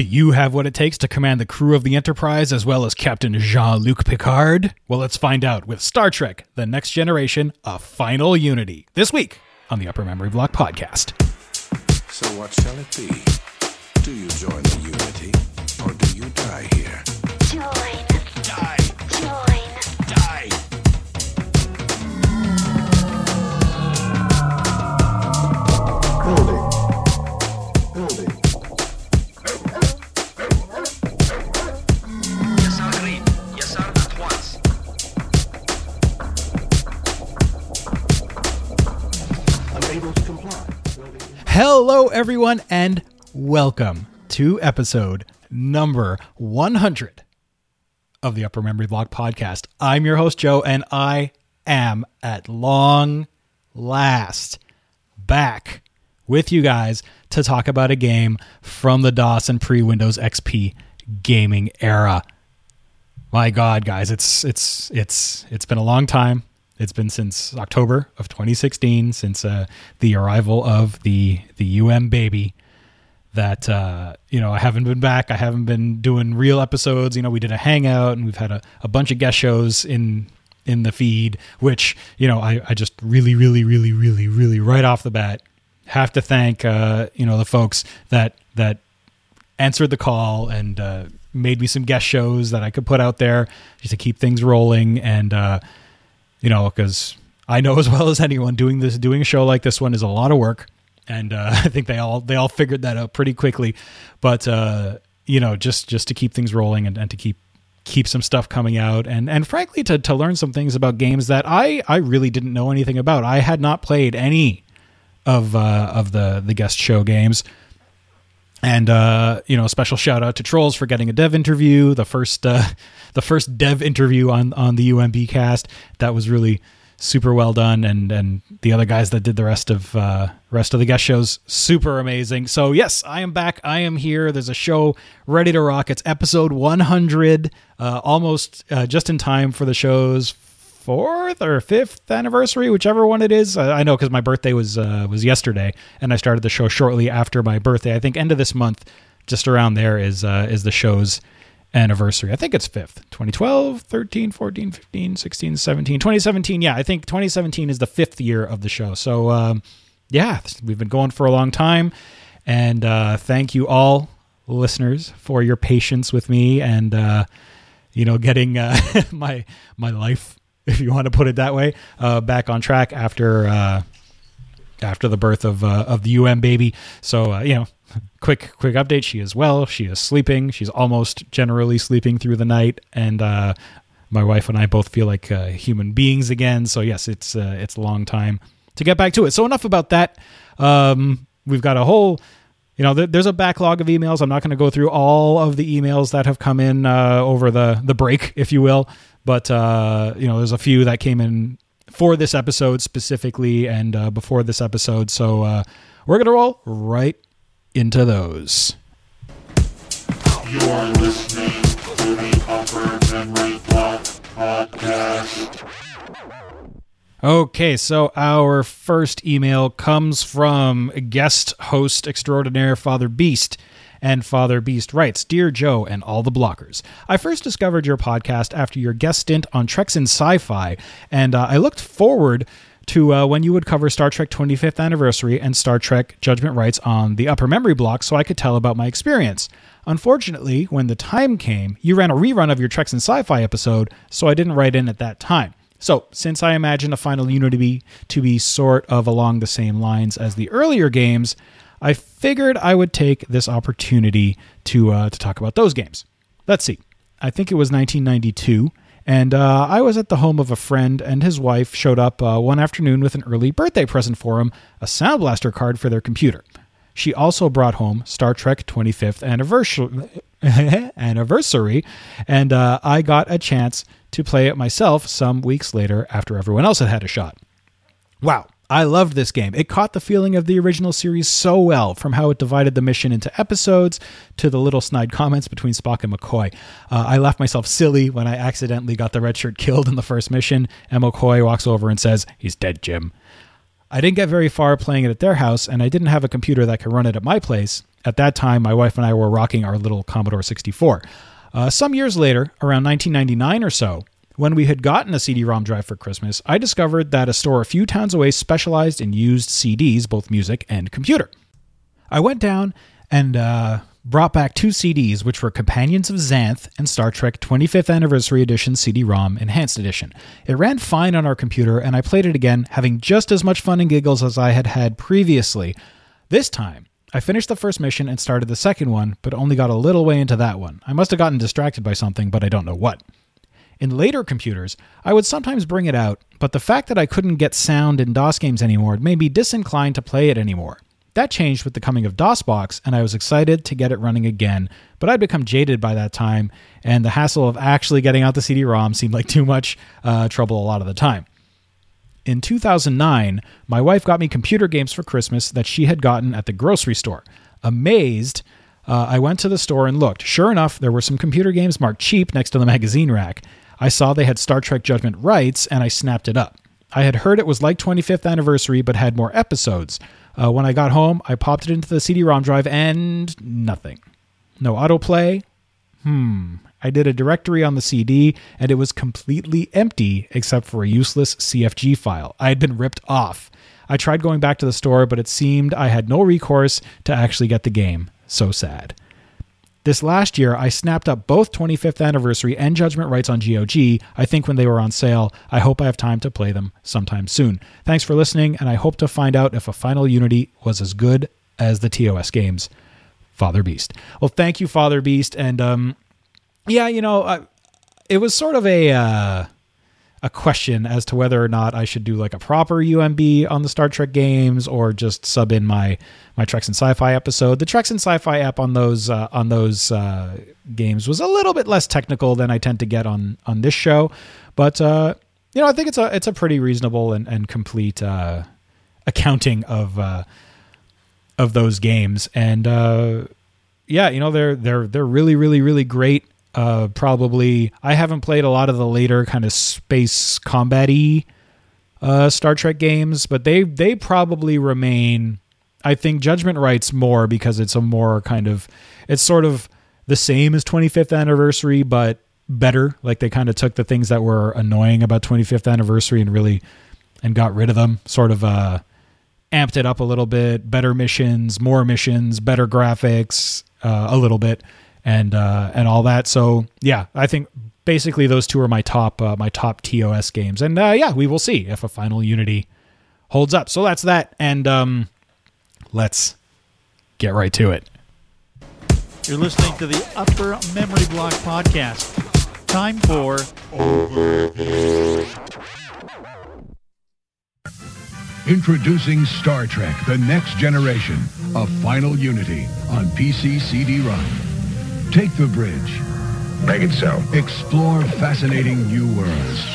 Do you have what it takes to command the crew of the Enterprise as well as Captain Jean Luc Picard? Well, let's find out with Star Trek The Next Generation A Final Unity this week on the Upper Memory Block podcast. So, what shall it be? Do you join the Unity or do you die here? Join. Hello, everyone, and welcome to episode number 100 of the Upper Memory Block podcast. I'm your host, Joe, and I am at long last back with you guys to talk about a game from the DOS and pre Windows XP gaming era. My God, guys, it's it's it's it's been a long time. It's been since October of 2016, since uh, the arrival of the the UM baby. That uh, you know, I haven't been back. I haven't been doing real episodes. You know, we did a hangout, and we've had a, a bunch of guest shows in in the feed. Which you know, I, I just really, really, really, really, really, right off the bat, have to thank uh, you know the folks that that answered the call and uh, made me some guest shows that I could put out there just to keep things rolling. And uh, you know, because I know as well as anyone, doing this, doing a show like this one is a lot of work, and uh, I think they all they all figured that out pretty quickly. But uh, you know, just just to keep things rolling and, and to keep keep some stuff coming out and and frankly to to learn some things about games that I I really didn't know anything about. I had not played any of uh, of the the guest show games. And uh, you know, special shout out to Trolls for getting a dev interview, the first uh, the first dev interview on on the UMB cast. That was really super well done, and and the other guys that did the rest of uh, rest of the guest shows, super amazing. So yes, I am back. I am here. There's a show ready to rock. It's episode 100, uh, almost uh, just in time for the show's fourth or fifth anniversary, whichever one it is. I, know because my birthday was uh, was yesterday, and I started the show shortly after my birthday. I think end of this month, just around there is uh, is the show's anniversary. I think it's fifth. 2012, 13, 14, 15, 16, 17, 2017. Yeah, I think 2017 is the fifth year of the show. So um, yeah, we've been going for a long time, and uh, thank you all listeners for your patience with me and uh, you know getting uh, my my life if you want to put it that way, uh, back on track after uh, after the birth of uh, of the UM baby. So uh, you know, quick quick update. She is well. She is sleeping. She's almost generally sleeping through the night, and uh, my wife and I both feel like uh, human beings again. So yes, it's it's a long time to get back to it. So enough about that. Um, we've got a whole. You know, there's a backlog of emails. I'm not going to go through all of the emails that have come in uh, over the the break, if you will. But uh, you know, there's a few that came in for this episode specifically and uh, before this episode. So uh, we're gonna roll right into those. You're listening to the Upper Memory Block Podcast. Okay, so our first email comes from guest host extraordinaire Father Beast. And Father Beast writes Dear Joe and all the blockers, I first discovered your podcast after your guest stint on Treks in Sci Fi, and uh, I looked forward to uh, when you would cover Star Trek 25th Anniversary and Star Trek Judgment Rites on the upper memory block so I could tell about my experience. Unfortunately, when the time came, you ran a rerun of your Treks in Sci Fi episode, so I didn't write in at that time. So, since I imagine the final be, to be sort of along the same lines as the earlier games, I figured I would take this opportunity to uh, to talk about those games. Let's see. I think it was 1992, and uh, I was at the home of a friend, and his wife showed up uh, one afternoon with an early birthday present for him, a Sound Blaster card for their computer. She also brought home Star Trek 25th anniversary, anniversary and uh, I got a chance to play it myself some weeks later after everyone else had had a shot. Wow, I loved this game. It caught the feeling of the original series so well, from how it divided the mission into episodes to the little snide comments between Spock and McCoy. Uh, I laughed myself silly when I accidentally got the red shirt killed in the first mission, and McCoy walks over and says, He's dead, Jim. I didn't get very far playing it at their house, and I didn't have a computer that could run it at my place. At that time, my wife and I were rocking our little Commodore 64. Uh, some years later, around 1999 or so, when we had gotten a CD ROM drive for Christmas, I discovered that a store a few towns away specialized in used CDs, both music and computer. I went down and uh, brought back two CDs, which were Companions of Xanth and Star Trek 25th Anniversary Edition CD ROM Enhanced Edition. It ran fine on our computer, and I played it again, having just as much fun and giggles as I had had previously. This time, I finished the first mission and started the second one, but only got a little way into that one. I must have gotten distracted by something, but I don't know what. In later computers, I would sometimes bring it out, but the fact that I couldn't get sound in DOS games anymore made me disinclined to play it anymore. That changed with the coming of DOSBox, and I was excited to get it running again, but I'd become jaded by that time, and the hassle of actually getting out the CD ROM seemed like too much uh, trouble a lot of the time. In 2009, my wife got me computer games for Christmas that she had gotten at the grocery store. Amazed, uh, I went to the store and looked. Sure enough, there were some computer games marked cheap next to the magazine rack. I saw they had Star Trek Judgment Rites, and I snapped it up. I had heard it was like 25th anniversary, but had more episodes. Uh, when I got home, I popped it into the CD-ROM drive, and nothing. No autoplay. Hmm. I did a directory on the CD, and it was completely empty except for a useless CFG file. I had been ripped off. I tried going back to the store, but it seemed I had no recourse to actually get the game. So sad. This last year, I snapped up both 25th anniversary and Judgment Rites on GOG, I think when they were on sale. I hope I have time to play them sometime soon. Thanks for listening, and I hope to find out if a Final Unity was as good as the TOS games. Father Beast. Well, thank you, Father Beast. And um, yeah, you know, I, it was sort of a. Uh, a question as to whether or not I should do like a proper UMB on the Star Trek games or just sub in my my Treks and Sci-Fi episode. The Treks and Sci-Fi app on those uh, on those uh, games was a little bit less technical than I tend to get on on this show, but uh, you know I think it's a it's a pretty reasonable and, and complete uh, accounting of uh, of those games. And uh, yeah you know they're they're they're really really really great uh, probably I haven't played a lot of the later kind of space combat-y uh, Star Trek games, but they they probably remain. I think Judgment Rites more because it's a more kind of it's sort of the same as 25th anniversary, but better. Like they kind of took the things that were annoying about 25th anniversary and really and got rid of them. Sort of uh, amped it up a little bit. Better missions, more missions, better graphics, uh, a little bit and uh, and all that. So yeah, I think basically those two are my top uh, my top TOS games, and uh, yeah, we will see if a Final Unity holds up. So that's that, and um, let's get right to it. You're listening to the Upper Memory Block Podcast. Time for over Introducing Star Trek The Next Generation, a final unity on PC CD-ROM. Take the bridge. Make it so. Explore fascinating new worlds.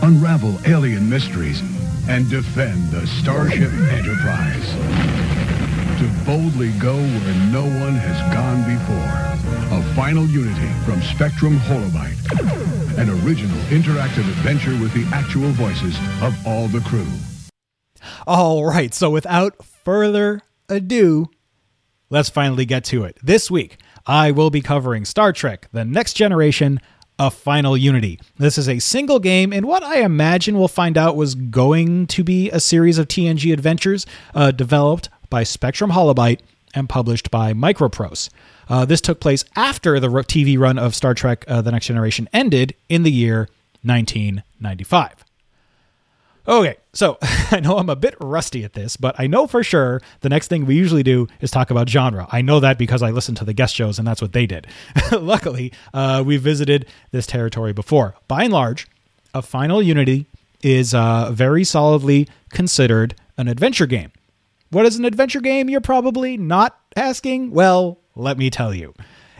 Unravel alien mysteries and defend the Starship Enterprise. To boldly go where no one has gone before. A final unity from Spectrum Holobyte. An original interactive adventure with the actual voices of all the crew. All right, so without further ado, let's finally get to it. This week, I will be covering Star Trek The Next Generation, A Final Unity. This is a single game in what I imagine we'll find out was going to be a series of TNG adventures uh, developed by Spectrum Holobyte and published by Microprose. Uh, this took place after the TV run of Star Trek uh, The Next Generation ended in the year 1995. Okay, so I know I'm a bit rusty at this, but I know for sure the next thing we usually do is talk about genre. I know that because I listened to the guest shows and that's what they did. Luckily, uh, we visited this territory before. By and large, a Final Unity is uh, very solidly considered an adventure game. What is an adventure game? You're probably not asking. Well, let me tell you.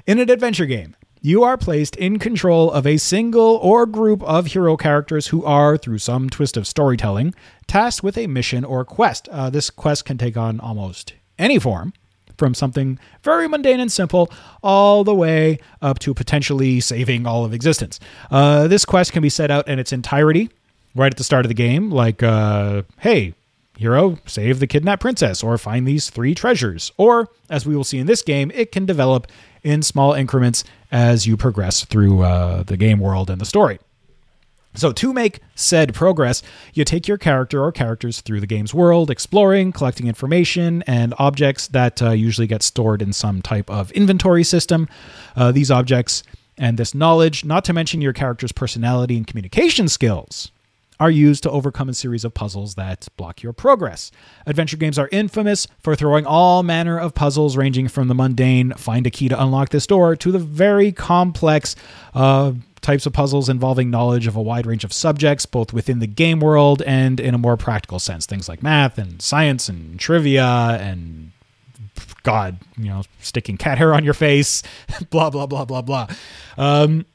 In an adventure game, you are placed in control of a single or group of hero characters who are, through some twist of storytelling, tasked with a mission or quest. Uh, this quest can take on almost any form, from something very mundane and simple all the way up to potentially saving all of existence. Uh, this quest can be set out in its entirety right at the start of the game, like, uh, hey, hero save the kidnapped princess or find these three treasures. Or, as we will see in this game, it can develop in small increments as you progress through uh, the game world and the story. So, to make said progress, you take your character or characters through the game's world, exploring, collecting information and objects that uh, usually get stored in some type of inventory system. Uh, these objects and this knowledge, not to mention your character's personality and communication skills, are used to overcome a series of puzzles that block your progress. Adventure games are infamous for throwing all manner of puzzles, ranging from the mundane find a key to unlock this door to the very complex uh, types of puzzles involving knowledge of a wide range of subjects, both within the game world and in a more practical sense. Things like math and science and trivia and God, you know, sticking cat hair on your face, blah blah blah blah blah. Um,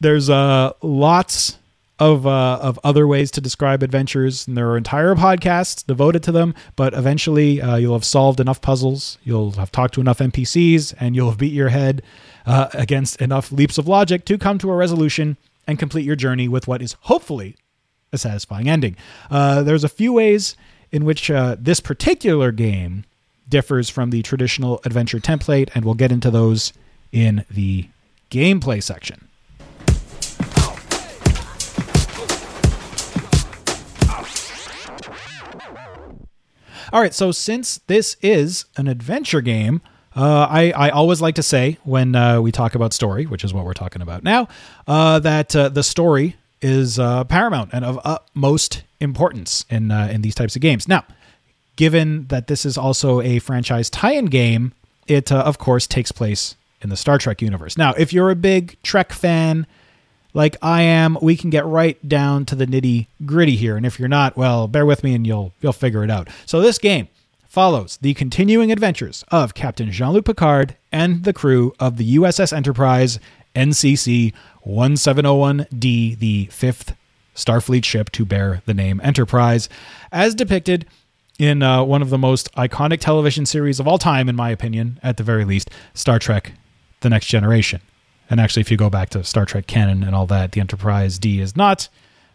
there's uh, lots of uh, of other ways to describe adventures, and there are entire podcasts devoted to them. But eventually, uh, you'll have solved enough puzzles, you'll have talked to enough NPCs, and you'll have beat your head uh, against enough leaps of logic to come to a resolution and complete your journey with what is hopefully a satisfying ending. Uh, there's a few ways in which uh, this particular game differs from the traditional adventure template, and we'll get into those in the gameplay section. All right, so since this is an adventure game, uh, I, I always like to say when uh, we talk about story, which is what we're talking about now, uh, that uh, the story is uh, paramount and of utmost importance in uh, in these types of games. Now, given that this is also a franchise tie-in game, it of course takes place in the Star Trek universe. Now, if you're a big Trek fan, like I am, we can get right down to the nitty gritty here. And if you're not, well, bear with me and you'll you'll figure it out. So this game follows the continuing adventures of Captain Jean-Luc Picard and the crew of the USS Enterprise NCC 1701D, the fifth Starfleet ship to bear the name Enterprise, as depicted in uh, one of the most iconic television series of all time, in my opinion, at the very least, Star Trek: The Next Generation. And actually, if you go back to Star Trek canon and all that, the Enterprise D is not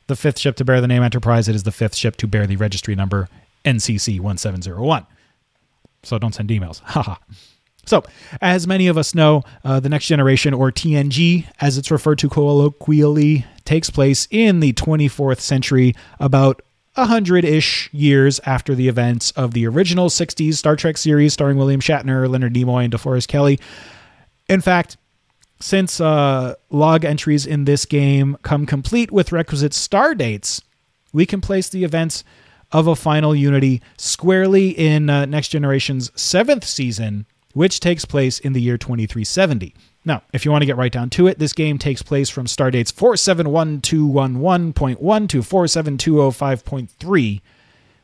the fifth ship to bear the name Enterprise. It is the fifth ship to bear the registry number NCC 1701. So don't send emails. Haha. So, as many of us know, uh, the next generation, or TNG, as it's referred to colloquially, takes place in the 24th century, about a hundred ish years after the events of the original 60s Star Trek series starring William Shatner, Leonard Nimoy, and DeForest Kelley. In fact, since uh, log entries in this game come complete with requisite star dates, we can place the events of a final Unity squarely in uh, Next Generation's seventh season, which takes place in the year 2370. Now, if you want to get right down to it, this game takes place from star dates 471211.1 to 472053,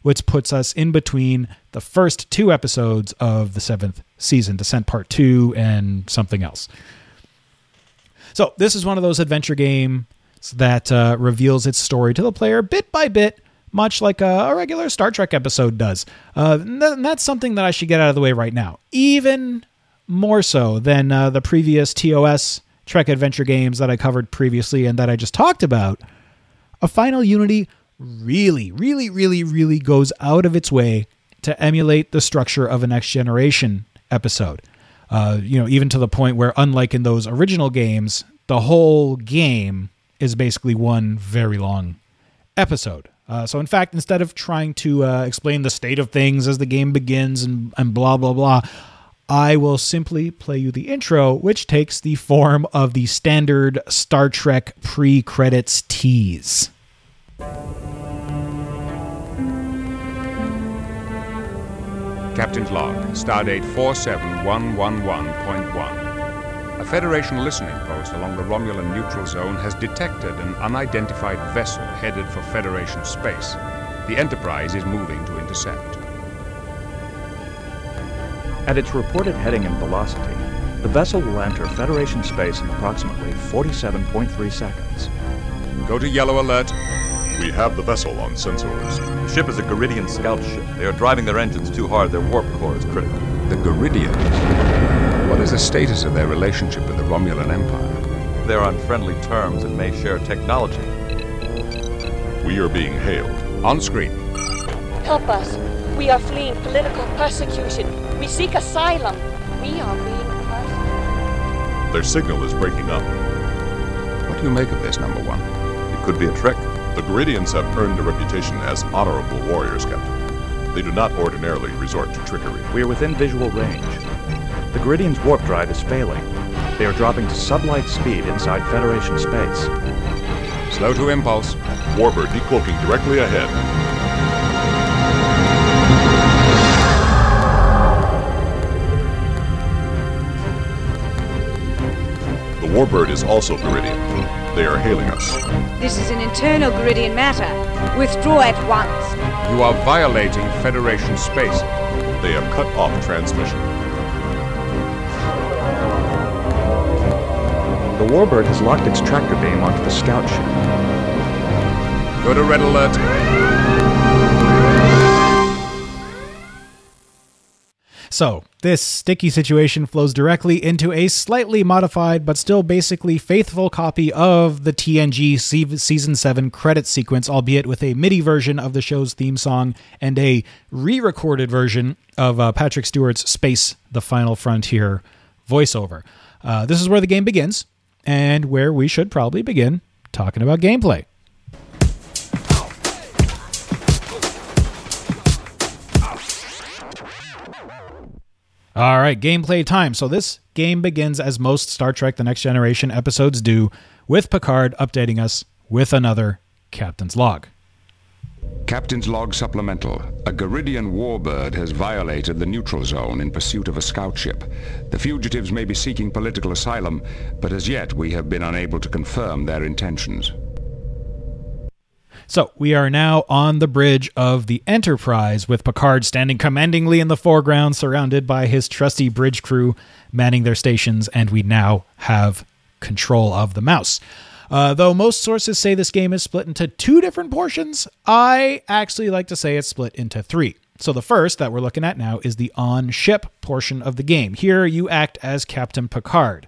which puts us in between the first two episodes of the seventh season, Descent Part 2 and something else. So this is one of those adventure games that uh, reveals its story to the player bit by bit, much like a, regular Star Trek episode does. Uh, and that's something that I should get out of the way right now. Even more so than uh, the previous TOS Trek adventure games that I covered previously and that I just talked about, a Final Unity really, really, really, really goes out of its way to emulate the structure of a next generation episode. Uh, you know, even to the point where, unlike in those original games, the whole game is basically one very long episode. Uh, so, in fact, instead of trying to uh, explain the state of things as the game begins and, and blah, blah, blah, I will simply play you the intro, which takes the form of the standard Star Trek pre credits tease. Captain's log, stardate 47111.1. A Federation listening post along the Romulan neutral zone has detected an unidentified vessel headed for Federation space. The Enterprise is moving to intercept. At its reported heading and velocity, the vessel will enter Federation space in approximately 47.3 seconds. Go to yellow alert. We have the vessel on sensors. The ship is a Garidian scout ship. They are driving their engines too hard. Their warp core is critical. The Garidians. What is the status of their relationship with the Romulan Empire? They are on friendly terms and may share technology. We are being hailed. On screen. Help us. We are fleeing political persecution. We seek asylum. We are being persecuted. Their signal is breaking up. What do you make of this, number one? It could be a trick. The Garidians have earned a reputation as honorable warriors, Captain. They do not ordinarily resort to trickery. We are within visual range. The Garidian's warp drive is failing. They are dropping to sublight speed inside Federation space. Slow to impulse. Warbird decloaking directly ahead. The Warbird is also Garidian. They are hailing us. This is an internal Garidian matter. Withdraw at once. You are violating Federation space. They have cut off transmission. The Warbird has locked its tractor beam onto the scout ship. Go to red alert. So, this sticky situation flows directly into a slightly modified but still basically faithful copy of the TNG se- Season 7 credit sequence, albeit with a MIDI version of the show's theme song and a re recorded version of uh, Patrick Stewart's Space The Final Frontier voiceover. Uh, this is where the game begins, and where we should probably begin talking about gameplay. All right, gameplay time. So this game begins as most Star Trek The Next Generation episodes do, with Picard updating us with another Captain's Log. Captain's Log Supplemental. A Garidian warbird has violated the neutral zone in pursuit of a scout ship. The fugitives may be seeking political asylum, but as yet we have been unable to confirm their intentions. So we are now on the bridge of the Enterprise with Picard standing commandingly in the foreground, surrounded by his trusty bridge crew manning their stations, and we now have control of the mouse. Uh, though most sources say this game is split into two different portions, I actually like to say it's split into three. So the first that we're looking at now is the on ship portion of the game. Here you act as Captain Picard.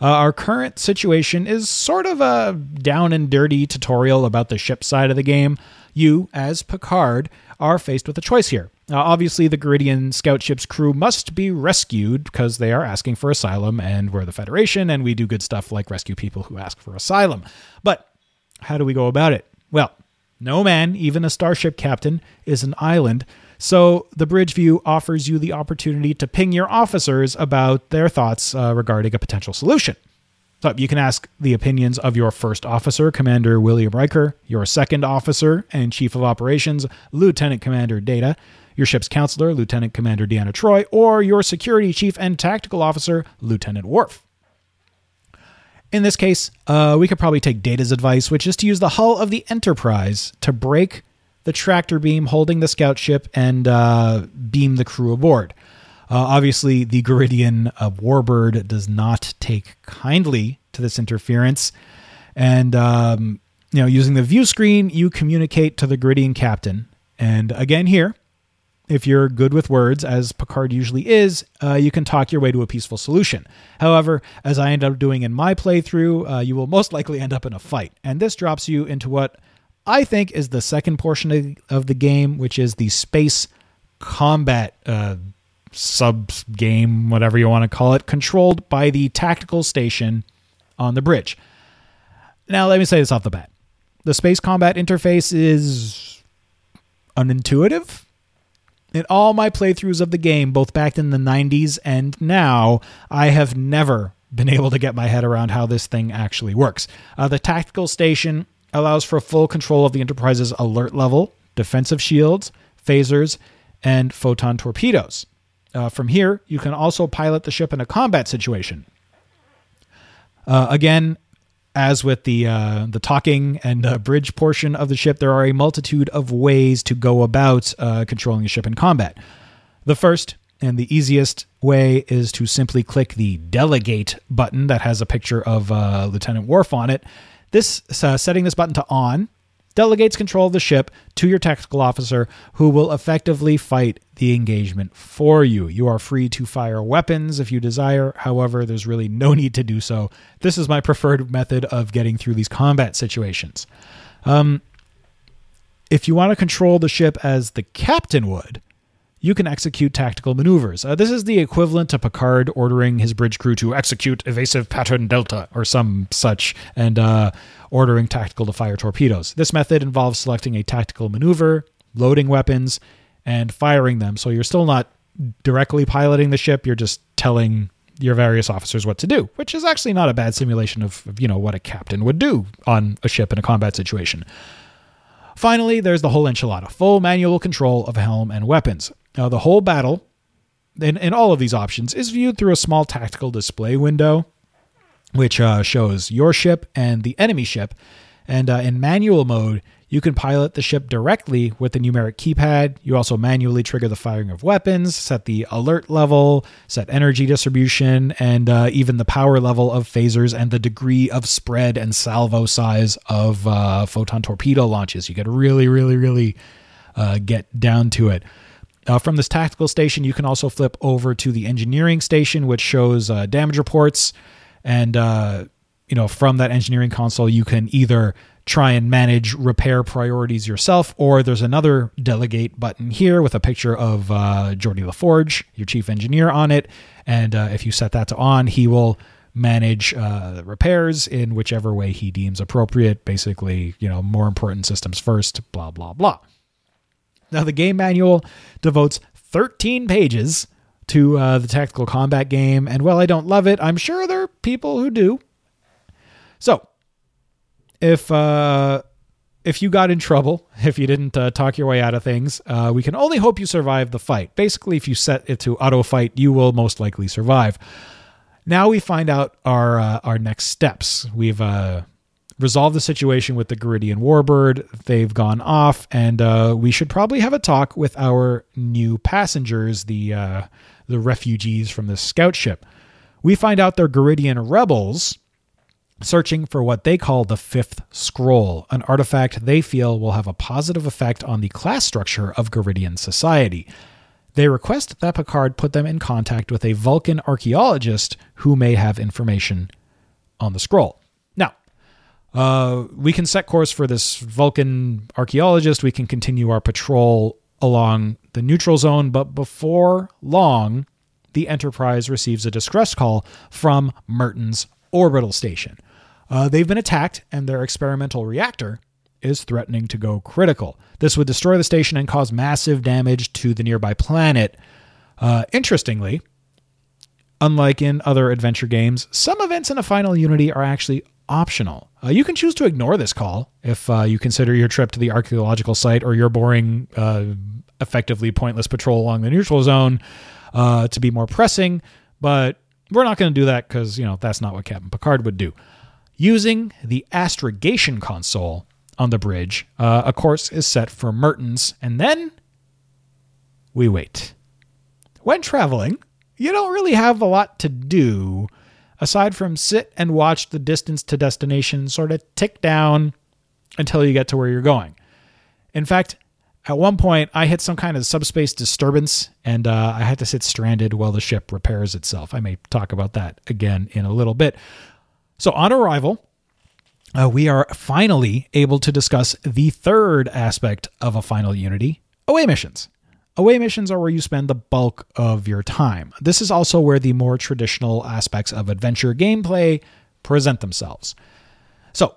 Uh, our current situation is sort of a down and dirty tutorial about the ship side of the game. You, as Picard, are faced with a choice here. Uh, obviously, the Garidian scout ship's crew must be rescued because they are asking for asylum, and we're the Federation, and we do good stuff like rescue people who ask for asylum. But how do we go about it? Well, no man, even a starship captain, is an island. So the bridge view offers you the opportunity to ping your officers about their thoughts uh, regarding a potential solution. So you can ask the opinions of your first officer, Commander William Riker, your second officer and Chief of Operations, Lieutenant Commander Data, your ship's counselor, Lieutenant Commander Deanna Troi, or your security chief and tactical officer, Lieutenant Worf. In this case, uh, we could probably take Data's advice, which is to use the hull of the Enterprise to break the tractor beam holding the scout ship and uh, beam the crew aboard. Uh, obviously, the Garidian uh, Warbird does not take kindly to this interference, and um, you know, using the view screen, you communicate to the Garidian captain. And again, here, if you're good with words, as Picard usually is, uh, you can talk your way to a peaceful solution. However, as I end up doing in my playthrough, uh, you will most likely end up in a fight, and this drops you into what I think is the second portion of, the game, which is the space combat uh, sub game, whatever you want to call it, controlled by the tactical station on the bridge. Now, let me say this off the bat the space combat interface is unintuitive. In all my playthroughs of the game, both back in the 90s and now, I have never been able to get my head around how this thing actually works. Uh, the tactical station allows for full control of the Enterprise's alert level, defensive shields, phasers, and photon torpedoes. Uh, from here, you can also pilot the ship in a combat situation. Uh, again, as with the uh, the talking and uh, bridge portion of the ship, there are a multitude of ways to go about uh, controlling the ship in combat. The first and the easiest way is to simply click the delegate button that has a picture of uh, Lieutenant Worf on it. This uh, setting this button to on delegates control of the ship to your tactical officer who will effectively fight the engagement for you. You are free to fire weapons if you desire. However, there's really no need to do so. This is my preferred method of getting through these combat situations. Um, If you want to control the ship as the captain would, you can execute tactical maneuvers. Uh, this is the equivalent to Picard ordering his bridge crew to execute evasive pattern delta or some such, and uh, ordering tactical to fire torpedoes. This method involves selecting a tactical maneuver, loading weapons, and firing them. So you're still not directly piloting the ship; you're just telling your various officers what to do, which is actually not a bad simulation of, of you know what a captain would do on a ship in a combat situation. Finally, there's the whole enchilada, full manual control of helm and weapons. Now, the whole battle, in, in all of these options, is viewed through a small tactical display window, which uh, shows your ship and the enemy ship. And uh, in manual mode, you can pilot the ship directly with the numeric keypad. You also manually trigger the firing of weapons, set the alert level, set energy distribution, and uh, even the power level of phasers and the degree of spread and salvo size of uh, photon torpedo launches. You get really, really, really uh, get down to it. Uh, from this tactical station, you can also flip over to the engineering station, which shows uh, damage reports. And, uh, you know, from that engineering console, you can either try and manage repair priorities yourself, or there's another delegate button here with a picture of uh, Geordi LaForge, your chief engineer, on it. And uh, if you set that to on, he will manage uh, repairs in whichever way he deems appropriate. Basically, you know, more important systems first, blah, blah, blah. Now, the game manual devotes 13 pages to uh, the tactical combat game, and while I don't love it, I'm sure there are people who do. So, if uh, if you got in trouble, if you didn't uh, talk your way out of things, uh, we can only hope you survive the fight. Basically, if you set it to auto fight, you will most likely survive. Now we find out our uh, our next steps. We've uh, resolved the situation with the Garidian Warbird. They've gone off, and uh, we should probably have a talk with our new passengers, the uh, the refugees from the scout ship. We find out they're Garidian rebels searching for what they call the Fifth Scroll, an artifact they feel will have a positive effect on the class structure of Garidian society. They request that Picard put them in contact with a Vulcan archaeologist who may have information on the scroll. Now, uh, we can set course for this Vulcan archaeologist. We can continue our patrol along the neutral zone, but before long, the Enterprise receives a distress call from Mertens orbital station. Uh, they've been attacked, and their experimental reactor is threatening to go critical. This would destroy the station and cause massive damage to the nearby planet. Uh, interestingly, unlike in other adventure games, some events in a final Unity are actually optional. Uh, you can choose to ignore this call if uh, you consider your trip to the archaeological site or your boring, uh, effectively pointless patrol along the neutral zone uh, to be more pressing. But we're not going to do that because, you know, that's not what Captain Picard would do. Using the astrogation console on the bridge, uh, a course is set for Mertens, and then we wait. When traveling, you don't really have a lot to do aside from sit and watch the distance to destination sort of tick down until you get to where you're going. In fact, at one point, I hit some kind of subspace disturbance and uh, I had to sit stranded while the ship repairs itself. I may talk about that again in a little bit. So, on arrival, uh, we are finally able to discuss the third aspect of a final Unity away missions. Away missions are where you spend the bulk of your time. This is also where the more traditional aspects of adventure gameplay present themselves. So,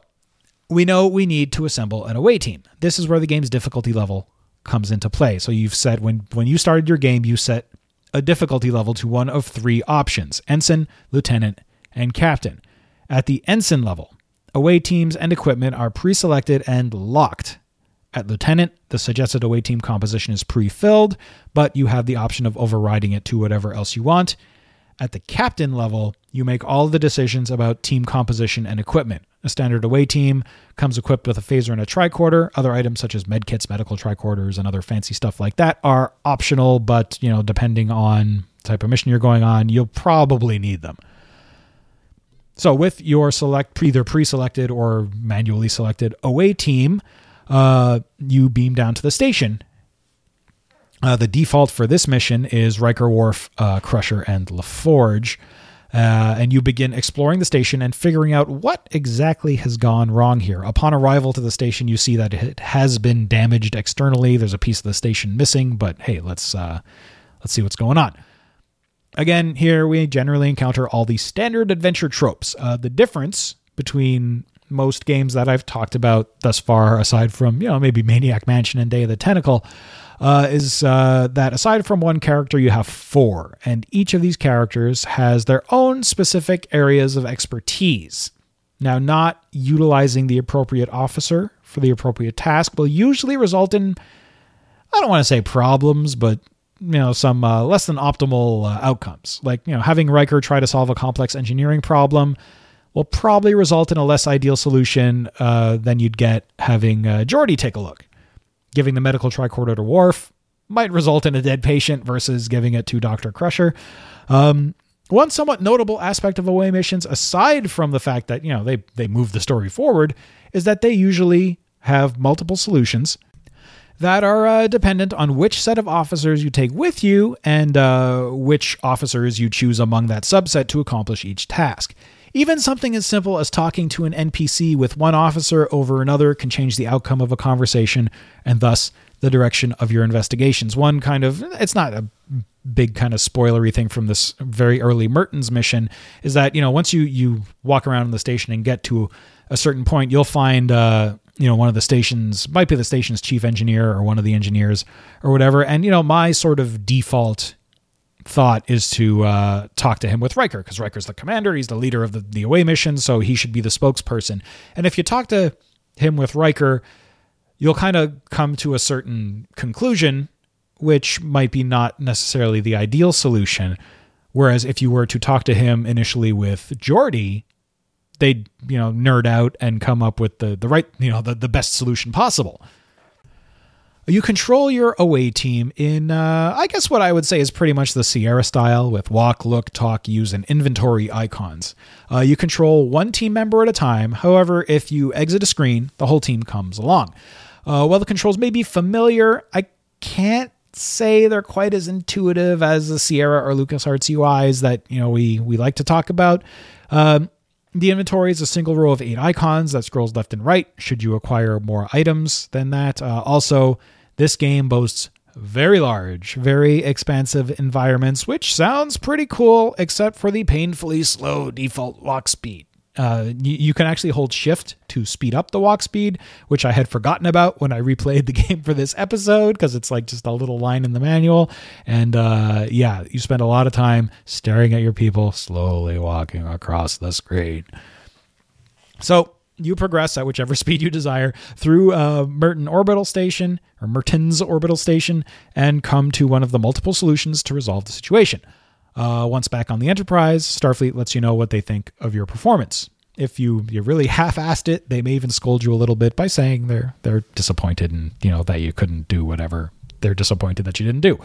we know we need to assemble an away team. This is where the game's difficulty level comes into play. So you've said when when you started your game, you set a difficulty level to one of three options: ensign, lieutenant, and captain. At the ensign level, away teams and equipment are pre-selected and locked. At lieutenant, the suggested away team composition is pre-filled, but you have the option of overriding it to whatever else you want. At the captain level, you make all the decisions about team composition and equipment. A standard away team comes equipped with a phaser and a tricorder. Other items such as medkits, medical tricorders, and other fancy stuff like that are optional, but you know, depending on type of mission you're going on, you'll probably need them. So with your select either pre-selected or manually selected away team, uh, you beam down to the station. Uh, the default for this mission is Riker Worf, uh, Crusher, and LaForge. Uh, and you begin exploring the station and figuring out what exactly has gone wrong here. Upon arrival to the station, you see that it has been damaged externally. There's a piece of the station missing, but hey, let's uh, let's see what's going on. Again, here we generally encounter all the standard adventure tropes. Uh, the difference between most games that I've talked about thus far, aside from, you know, maybe Maniac Mansion and Day of the Tentacle, uh, is uh, that aside from one character, you have four. And each of these characters has their own specific areas of expertise. Now, not utilizing the appropriate officer for the appropriate task will usually result in, I don't want to say problems, but you know some uh, less than optimal uh, outcomes like you know having Riker try to solve a complex engineering problem will probably result in a less ideal solution uh, than you'd get having uh, Geordi take a look. Giving the medical tricorder to Worf might result in a dead patient versus giving it to Dr. Crusher. Um, one somewhat notable aspect of away missions, aside from the fact that, you know, they, they move the story forward, is that they usually have multiple solutions that are uh, dependent on which set of officers you take with you and uh, which officers you choose among that subset to accomplish each task. Even something as simple as talking to an NPC with one officer over another can change the outcome of a conversation and thus the direction of your investigations. One kind of, it's not a big kind of spoilery thing from this very early Mertens mission is that, you know, once you, you walk around the station and get to a certain point, you'll find, uh, you know, one of the stations might be the station's chief engineer or one of the engineers or whatever. And, you know, my sort of default thought is to uh, talk to him with Riker because Riker's the commander. He's the leader of the, the away mission, so he should be the spokesperson. And if you talk to him with Riker, you'll kind of come to a certain conclusion, which might be not necessarily the ideal solution. Whereas if you were to talk to him initially with Geordi, they'd you know nerd out and come up with the the right you know the, the best solution possible. You control your away team in, uh, I guess, what I would say is pretty much the Sierra style with walk, look, talk, use, and inventory icons. Uh, you control one team member at a time. However, if you exit a screen, the whole team comes along. Uh, while the controls may be familiar, I can't say they're quite as intuitive as the Sierra or LucasArts UIs that you know we we like to talk about. Um, the inventory is a single row of eight icons that scrolls left and right. Should you acquire more items than that, uh, also this game boasts very large, very expansive environments, which sounds pretty cool, except for the painfully slow default walk speed. Uh, you, you, can actually hold shift to speed up the walk speed, which I had forgotten about when I replayed the game for this episode because it's like just a little line in the manual. And uh, yeah, you spend a lot of time staring at your people slowly walking across the screen. So you progress at whichever speed you desire through uh, Merton Orbital Station or Mertens Orbital Station and come to one of the multiple solutions to resolve the situation. Uh, once back on the Enterprise, Starfleet lets you know what they think of your performance. If you you really half-assed it, they may even scold you a little bit by saying they're they're disappointed and you know that you couldn't do whatever they're disappointed that you didn't do.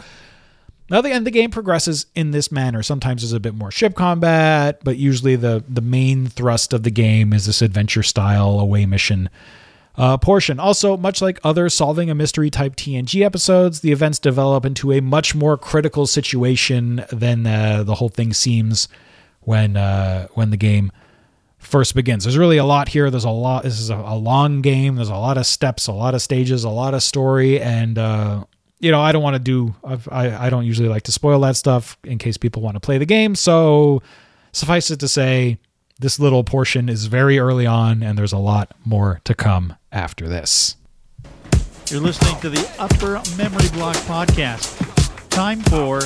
Now the end the game progresses in this manner. Sometimes there's a bit more ship combat, but usually the the main thrust of the game is this adventure style away mission uh, portion. Also, much like other solving a mystery type TNG episodes, the events develop into a much more critical situation than uh, the whole thing seems when uh, when the game first begins. There's really a lot here. There's a lot. This is a, a long game. There's a lot of steps, a lot of stages, a lot of story, and uh, you know, I don't want to do, I, I don't usually like to spoil that stuff in case people want to play the game. So suffice it to say, this little portion is very early on, and there's a lot more to come after this. You're listening to the Upper Memory Block Podcast. Time for.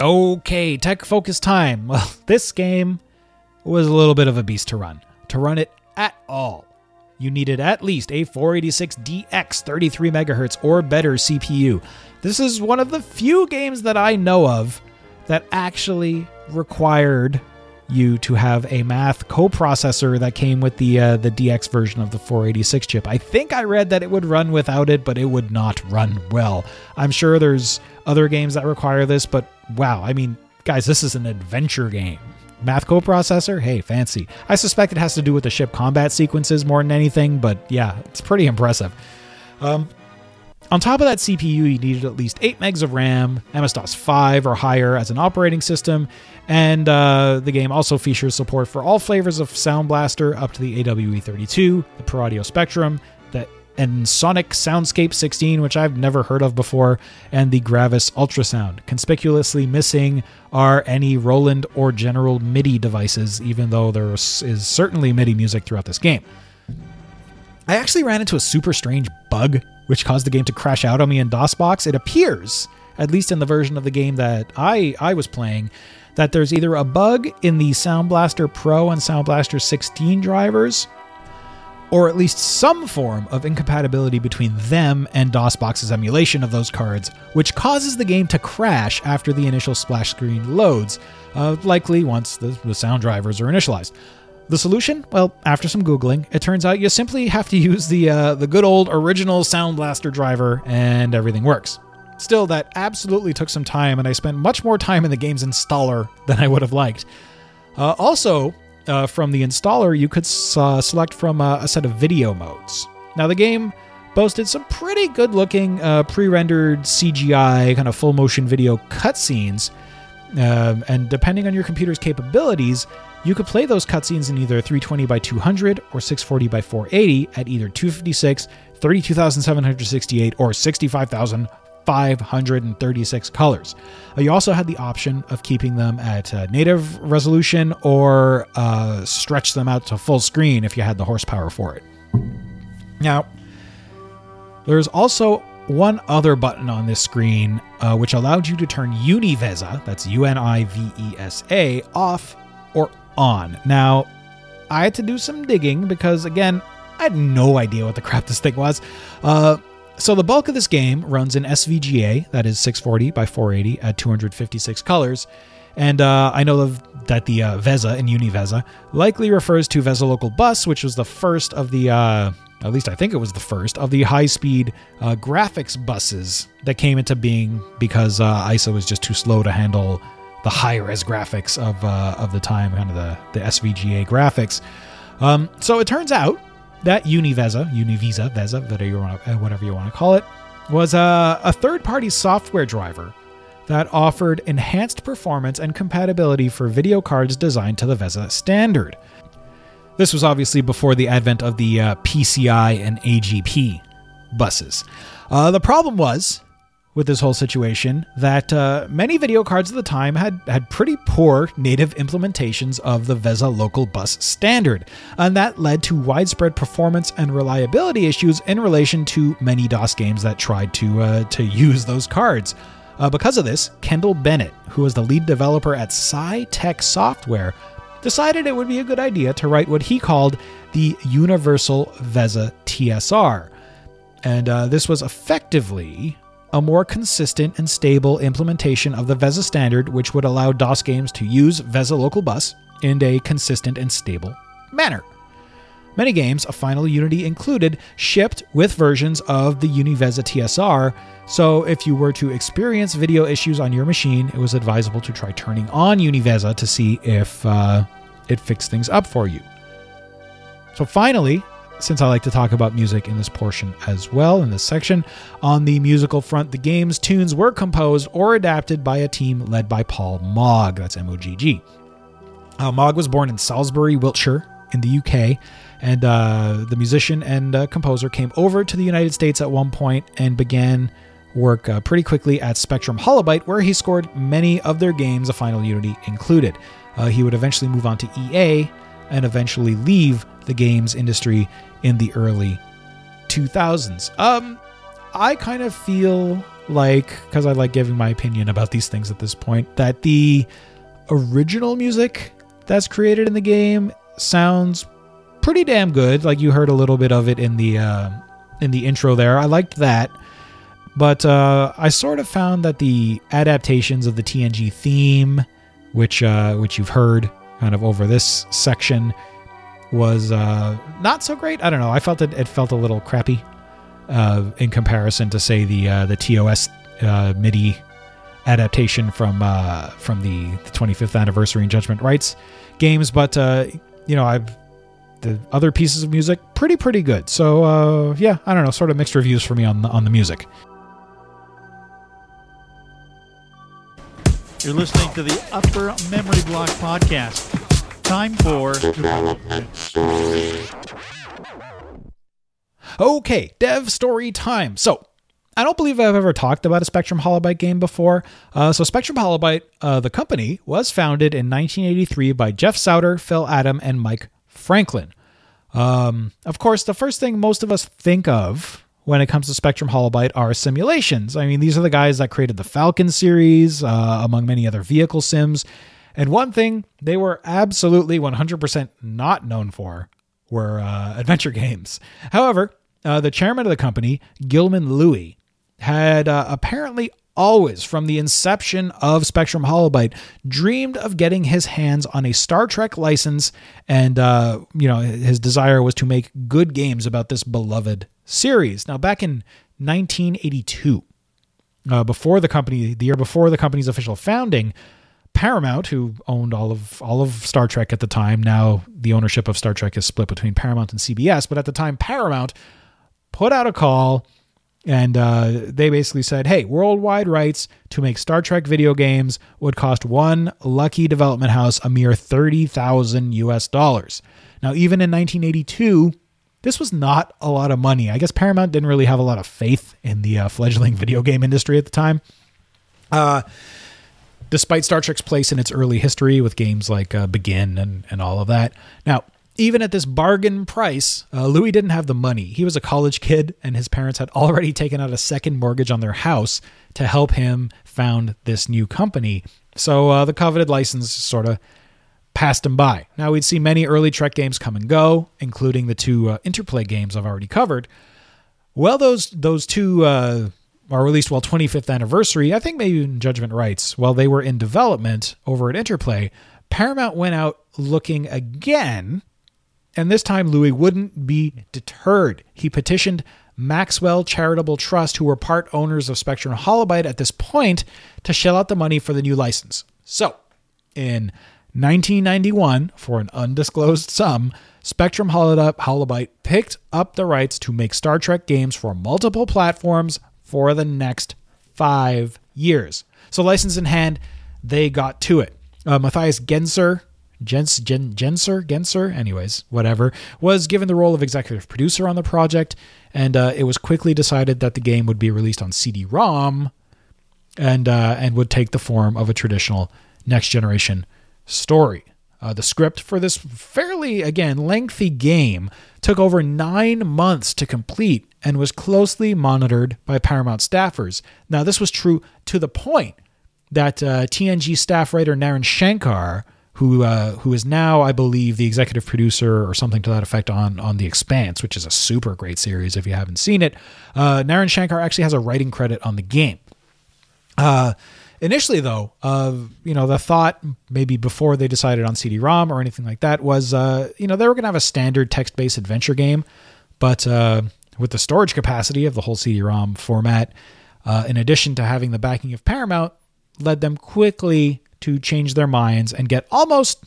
Okay, tech focus time. Well, this game was a little bit of a beast to run. To run it at all, you needed at least a 486DX 33 MHz or better CPU. This is one of the few games that I know of that actually required you to have a math coprocessor that came with the uh, the DX version of the 486 chip. I think I read that it would run without it, but it would not run well. I'm sure there's other games that require this, but wow, I mean, guys, this is an adventure game. Math coprocessor, hey, fancy. I suspect it has to do with the ship combat sequences more than anything, but yeah, it's pretty impressive. Um, on top of that CPU, you needed at least 8 megs of RAM, MS DOS 5 or higher as an operating system, and uh, the game also features support for all flavors of Sound Blaster up to the AWE32, the Pro Audio Spectrum, the Ensoniq Soundscape 16, which I've never heard of before, and the Gravis Ultrasound. Conspicuously missing are any Roland or General MIDI devices, even though there is certainly MIDI music throughout this game. I actually ran into a super strange bug which caused the game to crash out on me in DOSBox. It appears, at least in the version of the game that I, I was playing, that there's either a bug in the Sound Blaster Pro and Sound Blaster 16 drivers, or at least some form of incompatibility between them and DOSBox's emulation of those cards, which causes the game to crash after the initial splash screen loads, uh, likely once the, the sound drivers are initialized. The solution? Well, after some googling, it turns out you simply have to use the uh, the good old original Sound Blaster driver, and everything works. Still, that absolutely took some time, and I spent much more time in the game's installer than I would have liked. Uh, also, uh, from the installer, you could uh, select from uh, a set of video modes. Now, the game boasted some pretty good looking uh, pre rendered CGI, kind of full motion video cutscenes. Um, and depending on your computer's capabilities, you could play those cutscenes in either 320 by 200 or 640 by 480 at either 256, 32,768, or 65,536 colors. Uh, you also had the option of keeping them at uh, native resolution or uh, stretch them out to full screen if you had the horsepower for it. Now, there's also one other button on this screen uh, which allowed you to turn UniVesa, that's U N I V E S A, off or on. Now, I had to do some digging because, again, I had no idea what the crap this thing was. Uh, so the bulk of this game runs in SVGA, that is 640 by 480 at 256 colors. And uh, I know that the uh, VESA in UniVesa likely refers to VESA Local Bus, which was the first of the, uh, at least I think it was the first, of the high speed uh, graphics buses that came into being because uh, ISA was just too slow to handle the high res graphics of uh, of the time, kind of the the SVGA graphics. Um, so it turns out that Univesa, Univisa, Vesa, whatever you want want to call it, was a, a third party software driver that offered enhanced performance and compatibility for video cards designed to the VESA standard. This was obviously before the advent of the uh, PCI and AGP buses. Uh, the problem was with this whole situation that uh, many video cards at the time had, had pretty poor native implementations of the VESA local bus standard, and that led to widespread performance and reliability issues in relation to many DOS games that tried to, uh, to use those cards. Uh, because of this, Kendall Bennett, who was the lead developer at SciTech Software, decided it would be a good idea to write what he called the Universal VESA TSR. And uh, this was effectively a more consistent and stable implementation of the VESA standard, which would allow DOS games to use VESA Local Bus in a consistent and stable manner. Many games, a final Unity included, shipped with versions of the UniVesa TSR, so if you were to experience video issues on your machine, it was advisable to try turning on UniVesa to see if uh, it fixed things up for you. So finally, since I like to talk about music in this portion as well, in this section, on the musical front, the game's tunes were composed or adapted by a team led by Paul Mogg. That's M O G G. Uh, Mogg was born in Salisbury, Wiltshire, in the UK, and uh, the musician and uh, composer came over to the United States at one point and began work uh, pretty quickly at Spectrum Holobyte, where he scored many of their games, a Final Unity included. Uh, he would eventually move on to EA and eventually leave the games industry in the early 2000s. Um, I kind of feel like, because I like giving my opinion about these things at this point, that the original music that's created in the game sounds pretty damn good. Like you heard a little bit of it in the uh, in the intro there. I liked that, but uh, I sort of found that the adaptations of the TNG theme, which uh, which you've heard kind of over this section, was uh, not so great. I don't know. I felt it. It felt a little crappy uh, in comparison to say the uh, the TOS uh, MIDI adaptation from uh, from the, the 25th anniversary and Judgment Rites games. But uh, you know, I've the other pieces of music pretty pretty good. So yeah, I don't know, sort of mixed reviews for me on the, on the music. You're listening to the Upper Memory Block Podcast. Time for. Okay, dev story time. So, I don't believe I've ever talked about a Spectrum Holobyte game before. Uh, so, Spectrum Holobyte, uh, the company, was founded in 1983 by Jeff Sauter, Phil Adam, and Mike Franklin. Um, of course, the first thing most of us think of when it comes to Spectrum Holobyte are simulations. I mean, these are the guys that created the Falcon series, uh, among many other vehicle sims. And one thing they were absolutely 100% not known for were uh, adventure games. However, uh, the chairman of the company, Gilman Louie, had uh, apparently always, from the inception of Spectrum Holobyte, dreamed of getting his hands on a Star Trek license, and uh, you know his desire was to make good games about this beloved series. Now, back in 1982, uh, before the company, the year before the company's official founding, Paramount, who owned all of all of Star Trek at the time, now the ownership of Star Trek is split between Paramount and CBS, but at the time, Paramount put out a call and uh, they basically said, hey, worldwide rights to make Star Trek video games would cost one lucky development house a mere 30,000 US dollars. Now, even in 1982, this was not a lot of money. I guess Paramount didn't really have a lot of faith in the uh, fledgling video game industry at the time. Uh, despite Star Trek's place in its early history with games like uh, Begin and, and all of that. Now, even at this bargain price, uh, Louie didn't have the money. He was a college kid, and his parents had already taken out a second mortgage on their house to help him found this new company. So uh, the coveted license sort of passed him by. Now, we'd see many early Trek games come and go, including the two uh, interplay games I've already covered. Well, those those two are released while 25th anniversary. I think maybe in Judgment Rites, while they were in development over at Interplay, Paramount went out looking again and this time, Louie wouldn't be deterred. He petitioned Maxwell Charitable Trust, who were part owners of Spectrum Holobyte at this point, to shell out the money for the new license. So, in 1991, for an undisclosed sum, Spectrum Holobyte picked up the rights to make Star Trek games for multiple platforms for the next five years. So, license in hand, they got to it. Uh, Matthias Genser, Gen, Genser, Genser, anyways, whatever, was given the role of executive producer on the project, and uh, it was quickly decided that the game would be released on CD-ROM, and uh, and would take the form of a traditional next generation story. Uh, the script for this fairly, again, lengthy game took over nine months to complete and was closely monitored by Paramount staffers. Now, this was true to the point that uh, TNG staff writer Naren Shankar who uh, who is now, I believe, the executive producer or something to that effect on on The Expanse, which is a super great series if you haven't seen it. Uh, Naren Shankar actually has a writing credit on the game. Uh, initially, though, uh, you know, the thought maybe before they decided on CD-ROM or anything like that was, uh, you know, they were going to have a standard text-based adventure game, but uh, with the storage capacity of the whole CD-ROM format, uh, in addition to having the backing of Paramount, led them quickly to change their minds and get almost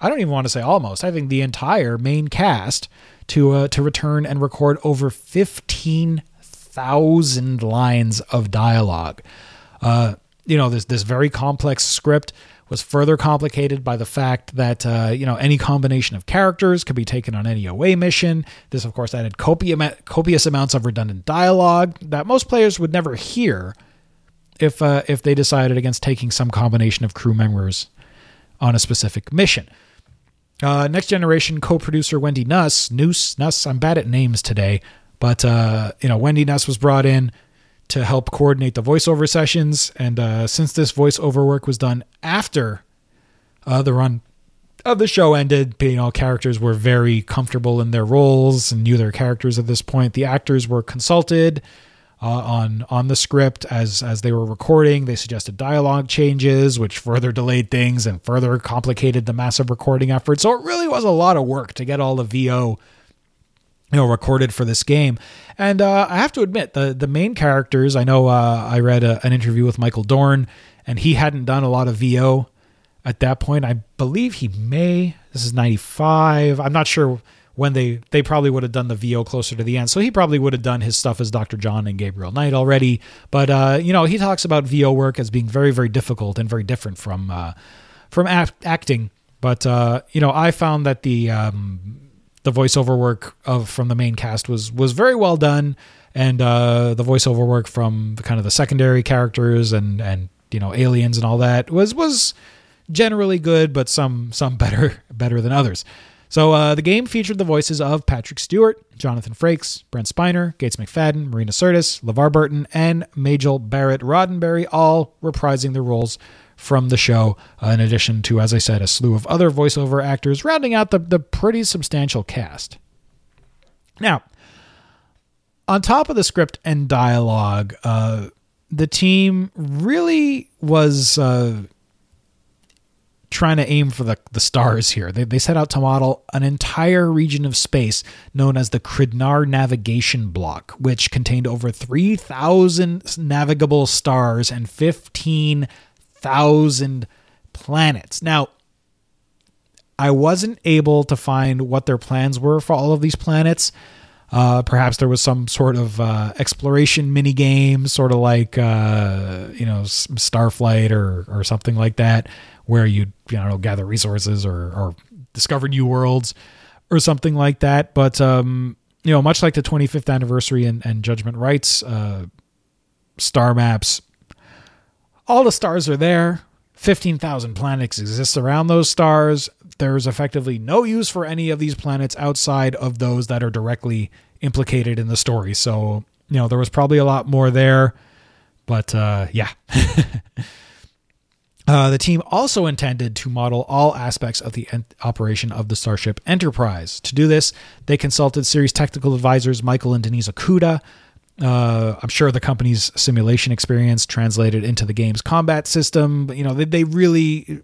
I don't even want to say almost. I think the entire main cast to uh, to return and record over 15,000 lines of dialogue. Uh, you know, this this very complex script was further complicated by the fact that uh, you know any combination of characters could be taken on any away mission. This, of course, added copious, amounts of redundant dialogue that most players would never hear if uh, if they decided against taking some combination of crew members on a specific mission. Uh, Next Generation co-producer Wendy Nuss, Noose Nuss. I'm bad at names today, but uh, you know Wendy Nuss was brought in to help coordinate the voiceover sessions, and uh, since this voiceover work was done after uh, the run of the show ended, you know, characters were very comfortable in their roles and knew their characters at this point. The actors were consulted uh, on on the script as as they were recording. They suggested dialogue changes, which further delayed things and further complicated the massive recording effort. So it really was a lot of work to get all the VO you know recorded for this game. And uh, i have to admit the the main characters i know uh, i read a, an interview with michael dorn and he hadn't done a lot of vo at that point. I believe he may this is 95 i'm not sure when they they probably would have done the vo closer to the end. So he probably would have done his stuff as dr john and gabriel knight already. But uh, you know he talks about vo work as being very very difficult and very different from uh, from act- acting. But uh, you know i found that the um, the voiceover work of from the main cast was was very well done, and uh, the voiceover work from the, kind of the secondary characters and and you know aliens and all that was was generally good, but some some better better than others. So uh, the game featured the voices of Patrick Stewart, Jonathan Frakes, Brent Spiner, Gates McFadden, Marina Sirtis, LeVar Burton, and Majel Barrett Roddenberry, all reprising their roles from the show, uh, in addition to, as I said, a slew of other voiceover actors, rounding out the, the pretty substantial cast. Now, on top of the script and dialogue, uh, the team really was uh, trying to aim for the, the stars here. They, they set out to model an entire region of space known as the Kridnar Navigation Block, which contained over 3,000 navigable stars and 15 thousand planets. Now, I wasn't able to find what their plans were for all of these planets. Uh, perhaps there was some sort of uh, exploration mini game, sort of like uh, you know Starflight or or something like that, where you you know gather resources or or discover new worlds or something like that. But um, you know, much like the 25th anniversary and, and Judgment Rites uh, star maps, all the stars are there. 15,000 planets exist around those stars. There's effectively no use for any of these planets outside of those that are directly implicated in the story. So, you know, there was probably a lot more there. But uh, yeah. uh, the team also intended to model all aspects of the en- operation of the Starship Enterprise. To do this, they consulted series technical advisors Michael and Denise Okuda, uh, I'm sure the company's simulation experience translated into the game's combat system. But, you know, they, they really,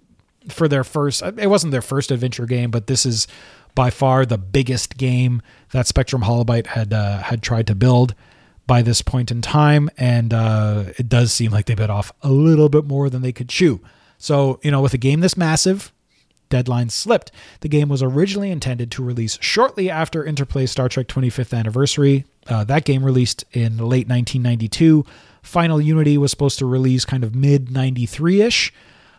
for their first, it wasn't their first adventure game, but this is by far the biggest game that Spectrum Holobyte had uh, had tried to build by this point in time, and uh, it does seem like they bit off a little bit more than they could chew. So, you know, with a game this massive, deadline slipped. The game was originally intended to release shortly after Interplay Star Trek 25th anniversary. Uh, that game released in late 1992. Final Unity was supposed to release kind of mid 93 ish.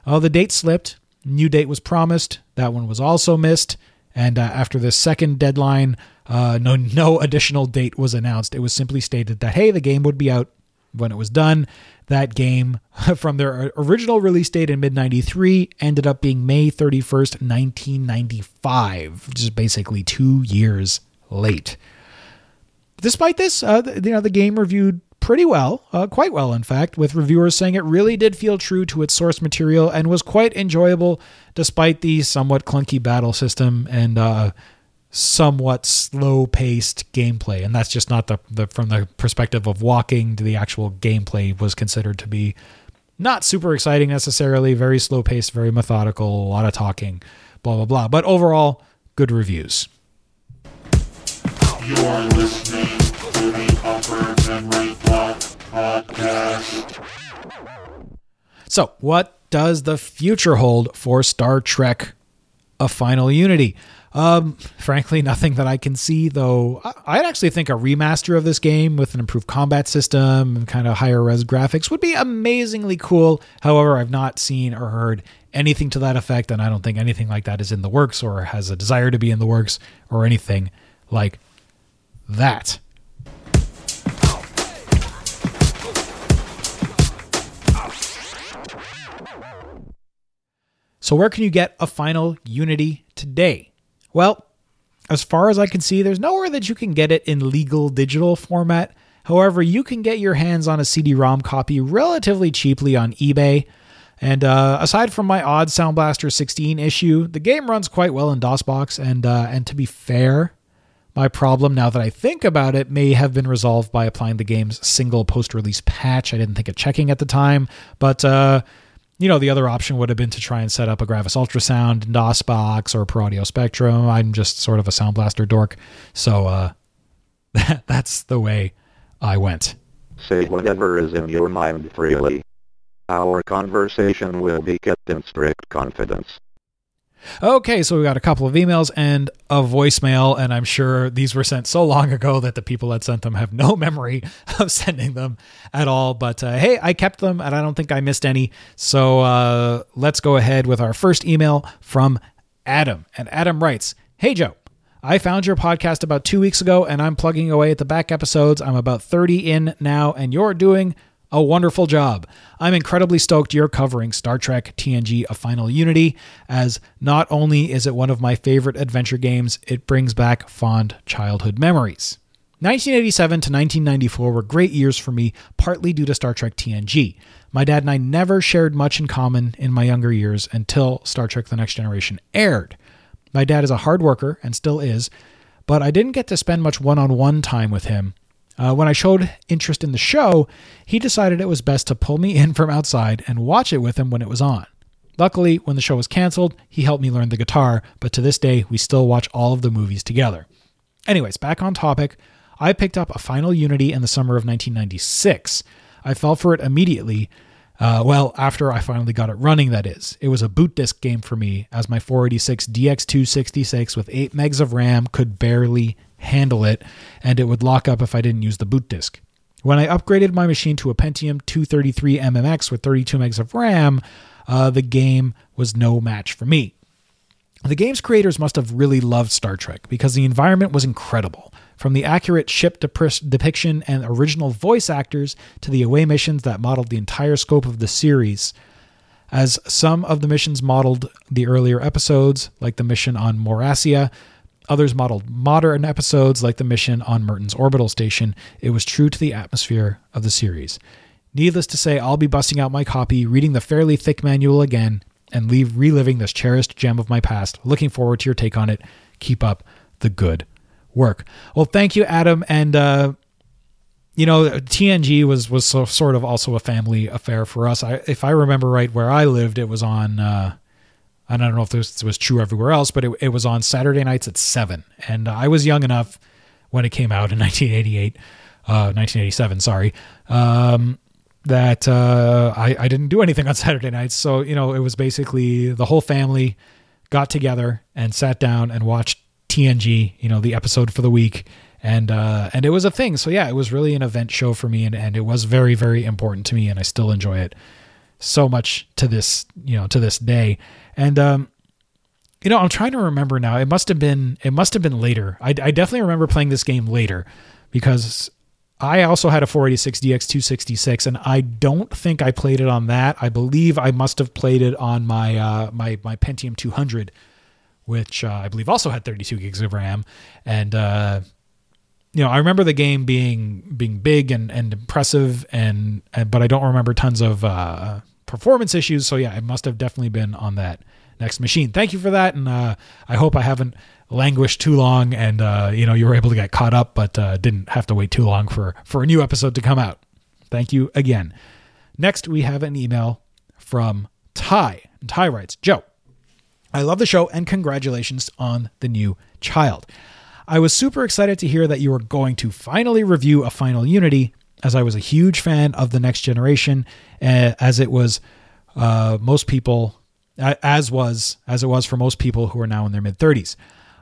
Oh, the date slipped. New date was promised. That one was also missed. And uh, after the second deadline, uh, no no additional date was announced. It was simply stated that hey, the game would be out when it was done. That game, from their original release date in mid 93, ended up being May 31st, 1995, which is basically two years late. Despite this, uh, you know, the game reviewed pretty well, uh, quite well, in fact, with reviewers saying it really did feel true to its source material and was quite enjoyable despite the somewhat clunky battle system and uh, somewhat slow paced gameplay. And that's just not the, the from the perspective of walking to the actual gameplay was considered to be not super exciting necessarily, very slow paced, very methodical, a lot of talking, blah, blah, blah. But overall, good reviews. You are listening to the Upper Memory Block Podcast. So, what does the future hold for Star Trek A Final Unity? Um, frankly, nothing that I can see, though. I- I'd actually think a remaster of this game with an improved combat system and kind of higher res graphics would be amazingly cool. However, I've not seen or heard anything to that effect, and I don't think anything like that is in the works or has a desire to be in the works or anything like that. So, where can you get a final Unity today? Well, as far as I can see, there's nowhere that you can get it in legal digital format. However, you can get your hands on a CD ROM copy relatively cheaply on eBay. And uh, aside from my odd Sound Blaster 16 issue, the game runs quite well in DOSBox. And uh, and to be fair, my problem now that I think about it may have been resolved by applying the game's single post-release patch. I didn't think of checking at the time, but uh, you know the other option would have been to try and set up a Gravis Ultrasound in DOSBox or Pro Audio Spectrum. I'm just sort of a Sound Blaster dork, so uh, that's the way I went. Say whatever is in your mind freely. Our conversation will be kept in strict confidence. Okay, so we got a couple of emails and a voicemail, and I'm sure these were sent so long ago that the people that sent them have no memory of sending them at all. But uh, hey, I kept them, and I don't think I missed any. So uh, let's go ahead with our first email from Adam. And Adam writes Hey, Joe. I found your podcast about two weeks ago, and I'm plugging away at the back episodes. I'm about 30 in now, and you're doing a wonderful job. I'm incredibly stoked you're covering Star Trek TNG A Final Unity, as not only is it one of my favorite adventure games, it brings back fond childhood memories. 1987 to 1994 were great years for me, partly due to Star Trek TNG. My dad and I never shared much in common in my younger years until Star Trek The Next Generation aired. My dad is a hard worker and still is, but I didn't get to spend much one on one time with him. Uh, when I showed interest in the show, he decided it was best to pull me in from outside and watch it with him when it was on. Luckily, when the show was canceled, he helped me learn the guitar, but to this day, we still watch all of the movies together. Anyways, back on topic, I picked up a Final Unity in the summer of 1996. I fell for it immediately. Uh, well, after I finally got it running, that is. It was a boot disk game for me, as my 486 DX266 with 8 megs of RAM could barely handle it, and it would lock up if I didn't use the boot disk. When I upgraded my machine to a Pentium 233 MMX with 32 megs of RAM, uh, the game was no match for me. The game's creators must have really loved Star Trek because the environment was incredible. From the accurate ship dep- depiction and original voice actors to the away missions that modeled the entire scope of the series. As some of the missions modeled the earlier episodes, like the mission on Morasia, others modeled modern episodes, like the mission on Mertens orbital station, it was true to the atmosphere of the series. Needless to say, I'll be busting out my copy, reading the fairly thick manual again, and leave reliving this cherished gem of my past. Looking forward to your take on it. Keep up the good work. Well, thank you, Adam. And uh, you know, TNG was was so, sort of also a family affair for us. I, if I remember right, where I lived, it was on. Uh, I don't know if this was true everywhere else, but it, it was on Saturday nights at seven, and I was young enough when it came out in 1988, uh, 1987. Sorry. Um, that uh, I, I didn't do anything on Saturday nights. So, you know, it was basically the whole family got together and sat down and watched TNG, you know, the episode for the week. And uh, and it was a thing. So yeah, it was really an event show for me and, and it was very, very important to me and I still enjoy it so much to this, you know, to this day. And um, you know, I'm trying to remember now. It must have been it must have been later. I, I definitely remember playing this game later because I also had a 486 DX266, and I don't think I played it on that. I believe I must have played it on my uh, my my Pentium 200, which uh, I believe also had 32 gigs of RAM. And uh, you know, I remember the game being being big and and impressive, and, and but I don't remember tons of uh, performance issues. So yeah, it must have definitely been on that next machine. Thank you for that, and uh, I hope I haven't languished too long and uh, you know you were able to get caught up but uh, didn't have to wait too long for for a new episode to come out. Thank you again. Next we have an email from ty. And ty writes joe i love the show and congratulations on the new child. I was super excited to hear that you were going to finally review a final unity as i was a huge fan of the next generation uh, as it was uh, most people as was as it was for most people who are now in their mid 30s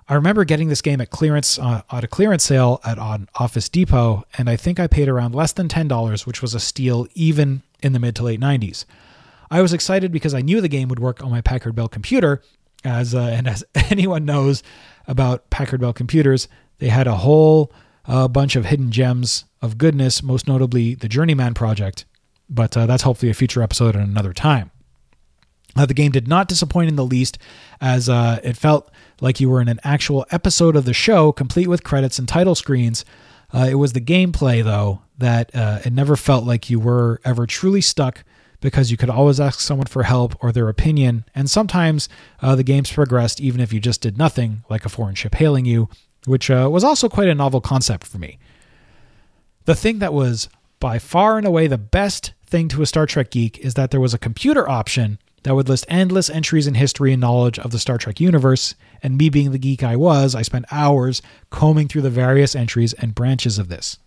I remember getting this game at clearance uh, at a clearance sale at on Office Depot, and I think I paid around less than ten dollars, which was a steal even in the mid to late '90s. I was excited because I knew the game would work on my Packard Bell computer, as uh, and as anyone knows about Packard Bell computers, they had a whole uh, bunch of hidden gems of goodness, most notably the Journeyman project. But uh, that's hopefully a future episode at another time. Uh, the game did not disappoint in the least, as uh, it felt like you were in an actual episode of the show, complete with credits and title screens. Uh, it was the gameplay, though, that uh, it never felt like you were ever truly stuck because you could always ask someone for help or their opinion, and sometimes uh, the games progressed even if you just did nothing, like a foreign ship hailing you, which uh, was also quite a novel concept for me. The thing that was by far and away the best thing to a Star Trek geek is that there was a computer option that would list endless entries in history and knowledge of the Star Trek universe. And me being the geek I was, I spent hours combing through the various entries and branches of this.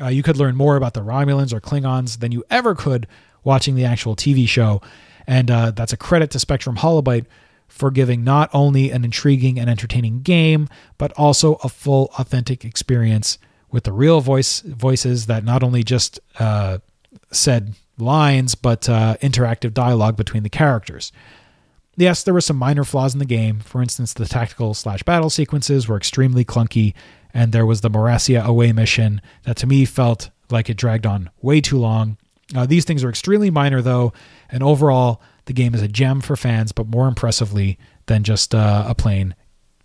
Uh, you could learn more about the Romulans or Klingons than you ever could watching the actual TV show. And uh, that's a credit to Spectrum Holobyte for giving not only an intriguing and entertaining game, but also a full, authentic experience with the real voice voices that not only just uh, said lines, but uh, interactive dialogue between the characters. Yes, there were some minor flaws in the game. For instance, the tactical slash battle sequences were extremely clunky, and there was the Morasia away mission that to me felt like it dragged on way too long. Uh, these things are extremely minor, though, and overall, the game is a gem for fans, but more impressively than just uh, a plain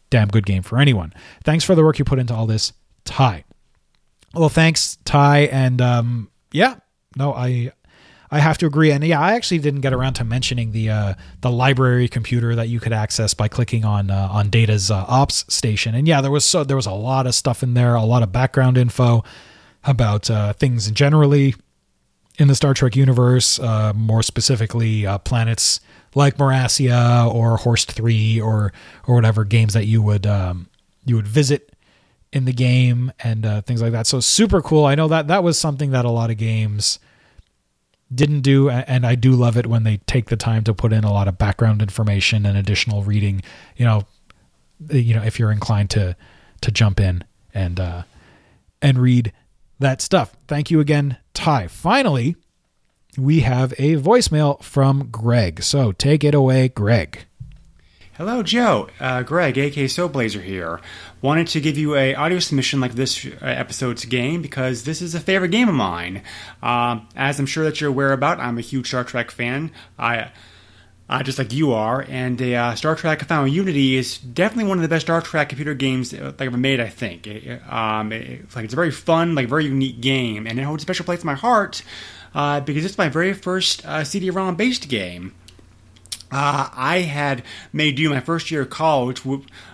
damn good game for anyone. Thanks for the work you put into all this, Ty. Well, thanks, Ty, and um, yeah, no, I I have to agree. And yeah, I actually didn't get around to mentioning the uh, the library computer that you could access by clicking on uh, on Data's uh, ops station. And yeah, there was so there was a lot of stuff in there, a lot of background info about uh, things generally in the Star Trek universe, uh, more specifically uh, planets like Morasia or Horst Three or or whatever games that you would um, you would visit in the game and uh, things like that. So super cool. I know that that was something that a lot of games didn't do, and I do love it when they take the time to put in a lot of background information and additional reading. You know, you know if you're inclined to to jump in and uh, and read that stuff. Thank you again, Ty. Finally, we have a voicemail from Greg. So take it away, Greg. Hello, Joe. Uh, Greg, aka Soulblazer here. Wanted to give you a audio submission like this uh, episode's game because this is a favorite game of mine. Uh, as I'm sure that you're aware about, I'm a huge Star Trek fan. I, uh, just like you are, and uh, Star Trek Final Unity is definitely one of the best Star Trek computer games that ever made. I think. It, um, it, like it's a very fun, like very unique game, and it holds a special place in my heart uh, because it's my very first CD-ROM based game. Uh, I had made do my first year of college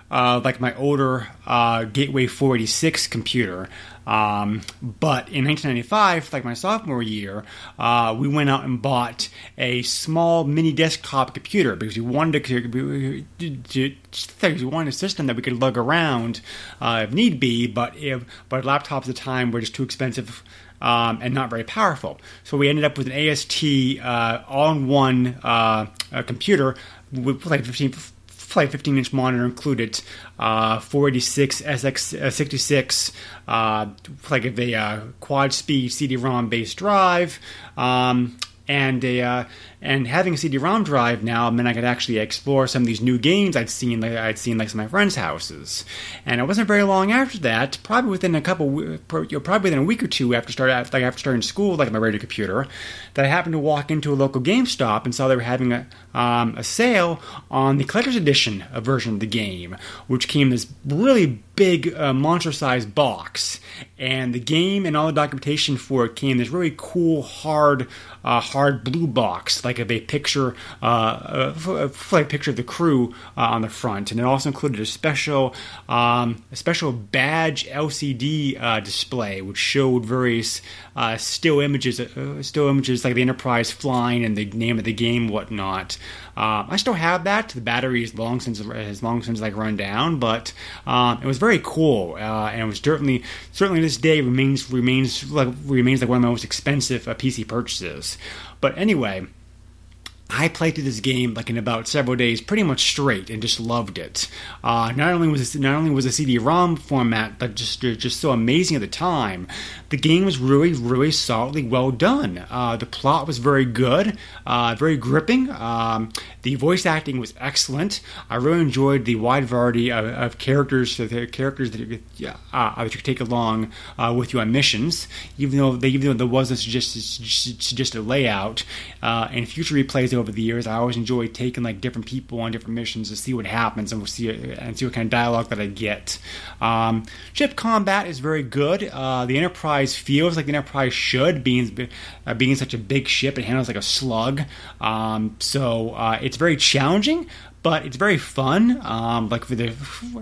uh, like my older uh, Gateway 486 computer. Um, but in 1995, like my sophomore year, uh, we went out and bought a small mini desktop computer because we wanted to, to, to we wanted a system that we could lug around uh, if need be. But if but laptops at the time were just too expensive um, and not very powerful. So we ended up with an AST uh, all-in-one uh, computer with like 15, like 15 inch monitor included, uh, 486 SX66, uh, like a uh, quad speed CD-ROM based drive, um, and a uh, and having a CD-ROM drive now meant I could actually explore some of these new games I'd seen like I'd seen like some of my friends' houses. And it wasn't very long after that, probably within a couple, you know, probably within a week or two after start like after starting school, like my regular computer, that I happened to walk into a local GameStop and saw they were having a um, a sale on the collector's edition version of the game, which came in this really big uh, monster-sized box, and the game and all the documentation for it came in this really cool hard uh, hard blue box like a picture, uh, a, picture of the crew uh, on the front, and it also included a special, um, a special badge LCD uh, display which showed various uh, still images, uh, still images like the Enterprise flying and the name of the game, whatnot. Uh, I still have that. The battery is long since has long since like run down, but um, it was very cool, and it was certainly certainly this day remains remains like remains like one of my most expensive PC purchases. But anyway, I played through this game like in about several days, pretty much straight, and just loved it. Uh, not only was it, not only was the CD-ROM format but just just so amazing at the time, the game was really really solidly well done. Uh, the plot was very good, uh, very gripping. Um, the voice acting was excellent. I really enjoyed the wide variety of, of characters, the characters that, uh, that you could take along uh, with you on missions. Even though they, even though there wasn't just just, just layout, uh, in future replays over the years. I always enjoy taking like different people on different missions to see what happens and we'll see and see what kind of dialogue that I get. Um, ship combat is very good. Uh, the Enterprise feels like the Enterprise should, being uh, being such a big ship. It handles like a slug, um, so uh, it's very challenging but it's very fun. Um, like for the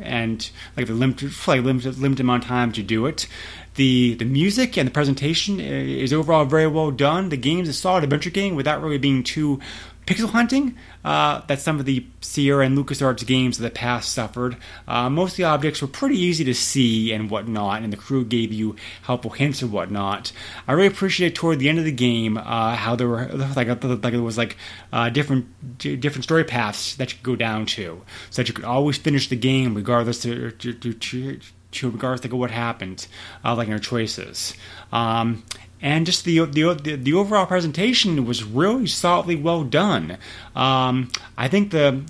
and like the limited like limited limited amount of time to do it. The the music and the presentation is overall very well done. The game is a solid adventure game without really being too pixel hunting uh, that some of the Sierra and LucasArts games of the past suffered. Uh, most of the objects were pretty easy to see and whatnot, and the crew gave you helpful hints and whatnot. I really appreciated toward the end of the game uh, how there were like like there was like uh, different different story paths that you could go down to, so that you could always finish the game regardless to, to, to, to regardless of what happened, uh, like your choices. Um, and just the, the the overall presentation was really solidly well done. Um, I think the um,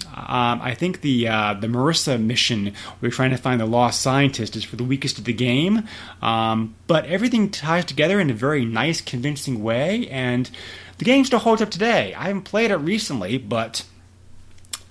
I think the uh, the Morasia mission we are trying to find the lost scientist is for the weakest of the game, um, but everything ties together in a very nice, convincing way, and the game still holds up today. I haven't played it recently, but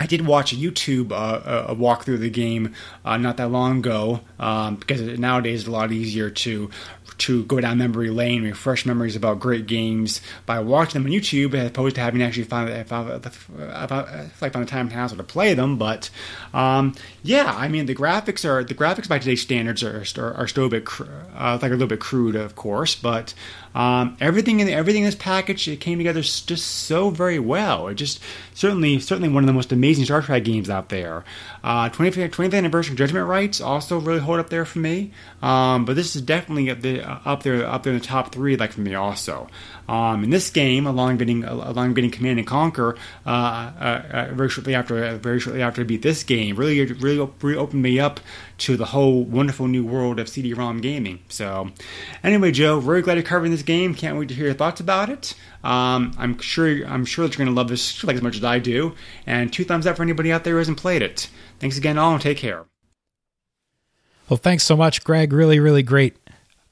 I did watch a YouTube uh, a walkthrough of the game uh, not that long ago um, because nowadays it's a lot easier to to go down memory lane, refresh memories about great games by watching them on YouTube, as opposed to having to actually find, find, find, like find the time and hassle to play them. But um, yeah, I mean the graphics are the graphics by today's standards are are, are still a bit uh, like a little bit crude, of course, but um, everything in everything in this package it came together just so very well. It just certainly certainly one of the most amazing Star Trek games out there. Uh, 25th, 20th anniversary Judgment Rites also really hold up there for me. Um, but this is definitely up, the, up there up there in the top three like for me also. Um, in this game, along getting along getting Command and Conquer uh, uh, uh, very shortly after very shortly after I beat this game, really really, really opened me up to the whole wonderful new world of CD-ROM gaming. So, anyway, Joe, very glad you're covering this game. Can't wait to hear your thoughts about it. Um, I'm sure I'm sure that you're going to love this like as much as I do. And two thumbs up for anybody out there who hasn't played it. Thanks again, all, and take care. Well, thanks so much, Greg. Really, really great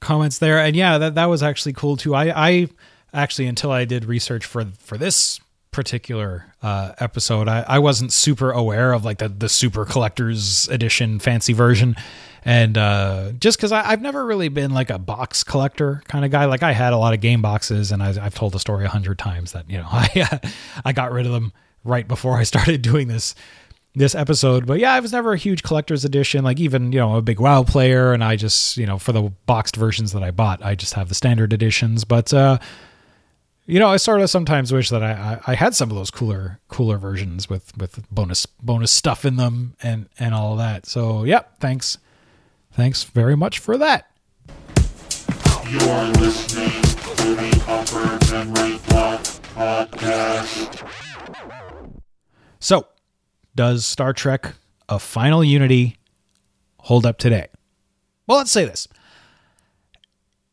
comments there. And yeah, that that was actually cool too. I I actually until I did research for for this particular uh, episode, I, I wasn't super aware of like the the super collector's edition fancy version, and uh, just because I've never really been like a box collector kind of guy. Like I had a lot of game boxes, and I, have told the story a hundred times that you know I I got rid of them right before I started doing this this episode. But yeah, I was never a huge collector's edition, like even, you know, a big WoW player. And I just, you know, for the boxed versions that I bought, I just have the standard editions. But, uh, you know, I sort of sometimes wish that I, I, I had some of those cooler cooler versions with with bonus bonus stuff in them and and all that. So yeah, thanks, thanks very much for that. You're listening to the Upper Memory Block podcast. So, does Star Trek: A Final Unity hold up today? Well, let's say this.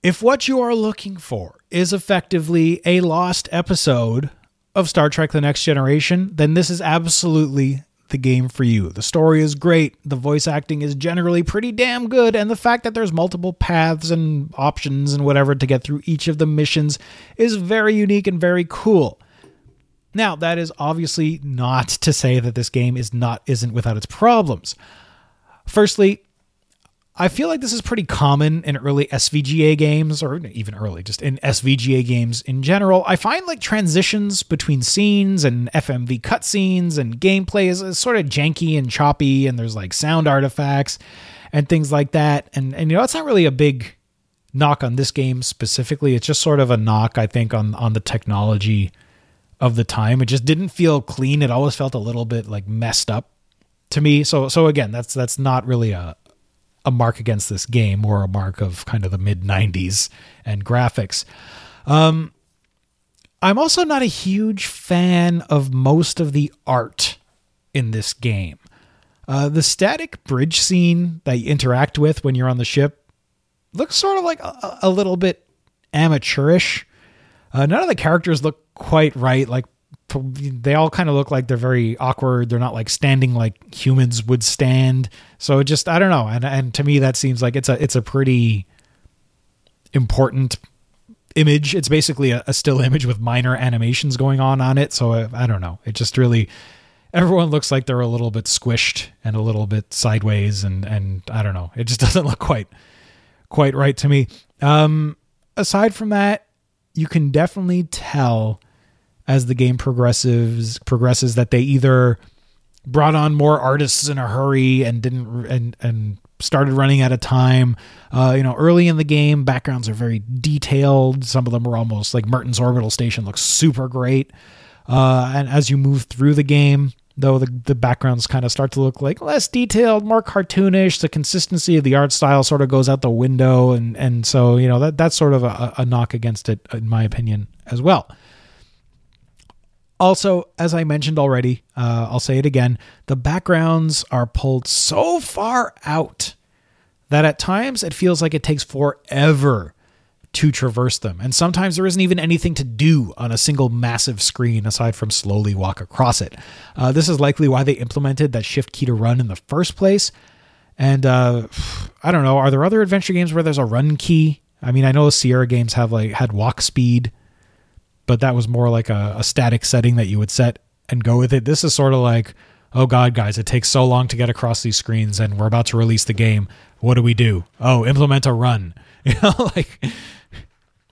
If what you are looking for is effectively a lost episode of Star Trek The Next Generation, then this is absolutely the game for you. The story is great, the voice acting is generally pretty damn good, and the fact that there's multiple paths and options and whatever to get through each of the missions is very unique and very cool. Now, that is obviously not to say that this game is not isn't without its problems. Firstly, I feel like this is pretty common in early SVGA games, or even early, just in SVGA games in general. I find like transitions between scenes and FMV cutscenes and gameplay is, is, sort of janky and choppy, and there's like sound artifacts and things like that. And and you know, it's not really a big knock on this game specifically. It's just sort of a knock, I think, on on the technology of the time. It just didn't feel clean. It always felt a little bit like messed up to me. So so again, that's that's not really a a mark against this game or a mark of kind of the mid 90s and graphics. Um, I'm also not a huge fan of most of the art in this game. Uh, the static bridge scene that you interact with when you're on the ship looks sort of like a, a little bit amateurish. Uh, none of the characters look quite right. Like they all kind of look like they're very awkward. They're not like standing like humans would stand. So it just I don't know. And and to me that seems like it's a it's a pretty important image. It's basically a, a, still image with minor animations going on on it. So I, I don't know. It just really everyone looks like they're a little bit squished and a little bit sideways, and and I don't know. It just doesn't look quite quite right to me. Um, aside from that, you can definitely tell as the game progresses progresses that they either brought on more artists in a hurry and didn't and and started running out of time. Uh, you know, early in the game, backgrounds are very detailed. Some of them are almost like Mertens orbital station looks super great. Uh, and as you move through the game, though the, the backgrounds kind of start to look like less detailed, more cartoonish. The consistency of the art style sort of goes out the window, and and so you know that that's sort of a, a knock against it, in my opinion, as well. Also, as I mentioned already, uh, I'll say it again: the backgrounds are pulled so far out that at times it feels like it takes forever to traverse them. And sometimes there isn't even anything to do on a single massive screen aside from slowly walk across it. Uh, this is likely why they implemented that shift key to run in the first place. And uh, I don't know, are there other adventure games where there's a run key? I mean, I know Sierra games have like had walk speed, but that was more like a, a static setting that you would set and go with it. This is sort of like, oh god, guys, it takes so long to get across these screens, and we're about to release the game. What do we do? Oh, implement a run. You know, like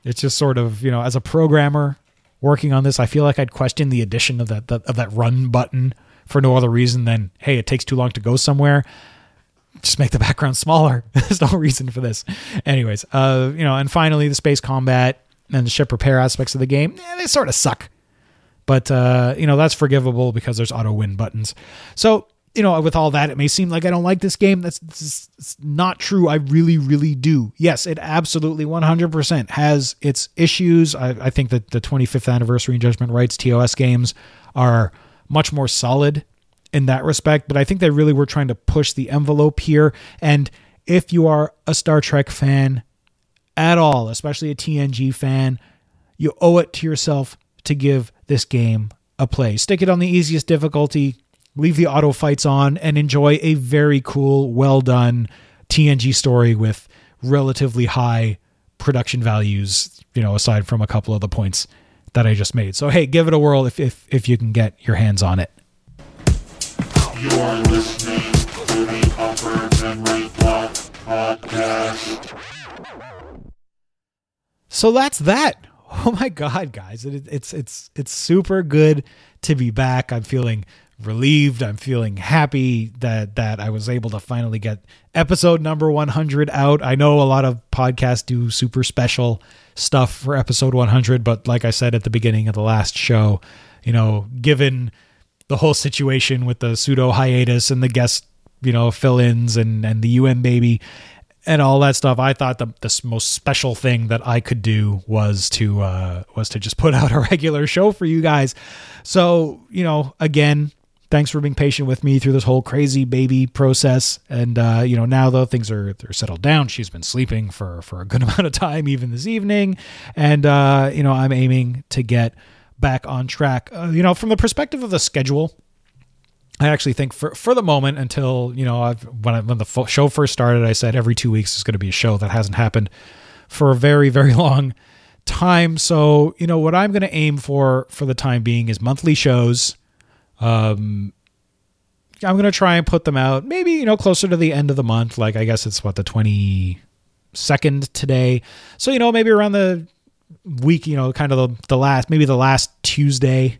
it's just sort of, you know, as a programmer working on this, I feel like I'd question the addition of that, that of that run button for no other reason than hey, it takes too long to go somewhere. Just make the background smaller. There's no reason for this. Anyways, uh, you know, and finally the space combat and the ship repair aspects of the game, eh, they sort of suck. But uh, you know, that's forgivable because there's auto win buttons. So you know, with all that, it may seem like I don't like this game. That's, that's not true. I really, really do. Yes, it absolutely 100% has its issues. I, I think that the 25th anniversary and Judgment Rites TOS games are much more solid in that respect, but I think they really were trying to push the envelope here. And if you are a Star Trek fan at all, especially a TNG fan, you owe it to yourself to give this game a play. Stick it on the easiest difficulty leave the auto fights on, and enjoy a very cool, well done TNG story with relatively high production values, you know, aside from a couple of the points that I just made. So hey, give it a whirl if if, if you can get your hands on it. So that's that. Oh my god, guys. It, it's it's it's super good to be back. I'm feeling relieved. I'm feeling happy that that I was able to finally get episode number 100 out. I know a lot of podcasts do super special stuff for episode 100, but like I said at the beginning of the last show, you know, given the whole situation with the pseudo hiatus and the guest, you know, fill-ins and and the UN baby and all that stuff, I thought the the most special thing that I could do was to uh, was to just put out a regular show for you guys. So you know, again, thanks for being patient with me through this whole crazy baby process. And uh, you know, now though things are they're settled down, she's been sleeping for for a good amount of time, even this evening. And uh, you know, I'm aiming to get back on track. Uh, you know, from the perspective of the schedule. I actually think for for the moment until you know I've, when I, when the show first started, I said every two weeks is going to be a show that hasn't happened for a very very long time. So you know what I'm going to aim for for the time being is monthly shows um, I'm gonna try and put them out maybe you know closer to the end of the month. Like I guess it's what the twenty second today. So you know maybe around the week, you know, kind of the, the last maybe the last Tuesday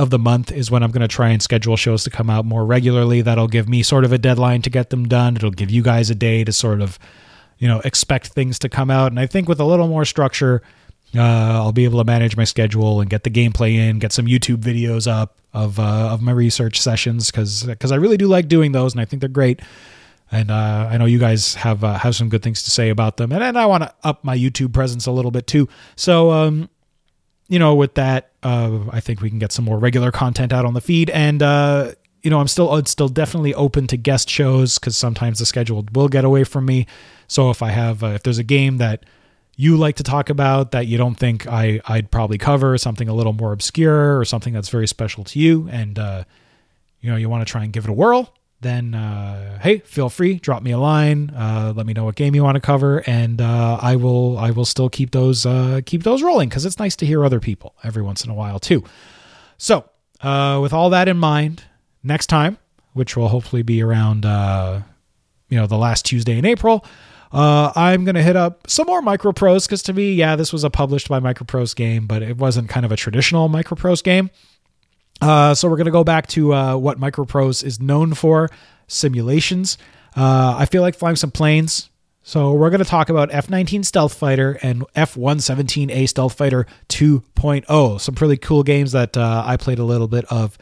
of the month is when I'm going to try and schedule shows to come out more regularly. That'll give me sort of a deadline to get them done. It'll give you guys a day to sort of, you know, expect things to come out. And I think with a little more structure, uh, I'll be able to manage my schedule and get the gameplay in, get some YouTube videos up of uh, of my research sessions because because I really do like doing those and I think they're great. And uh, I know you guys have uh, have some good things to say about them, and, and I want to up my YouTube presence a little bit too. So, um, you know, with that, uh, I think we can get some more regular content out on the feed, and uh, you know, I'm still I'm still definitely open to guest shows because sometimes the schedule will get away from me. So if I have if there's a game that you like to talk about that you don't think I, I'd probably cover, something a little more obscure or something that's very special to you, and uh, you know you want to try and give it a whirl, then uh, hey, feel free, drop me a line, uh, let me know what game you want to cover, and uh, I will I will still keep those uh, keep those rolling because it's nice to hear other people every once in a while too. So uh, with all that in mind, next time, which will hopefully be around uh, you know the last Tuesday in April. I'm gonna hit up some more Microprose because to me, yeah, this was a published by Microprose game, but it wasn't kind of a traditional Microprose game. Uh, so we're going to go back to uh, what Microprose is known for simulations. Uh, I feel like flying some planes. So we're going to talk about F 19 Stealth Fighter and F 117A Stealth Fighter 2.0. Some pretty cool games that uh, I played a little bit of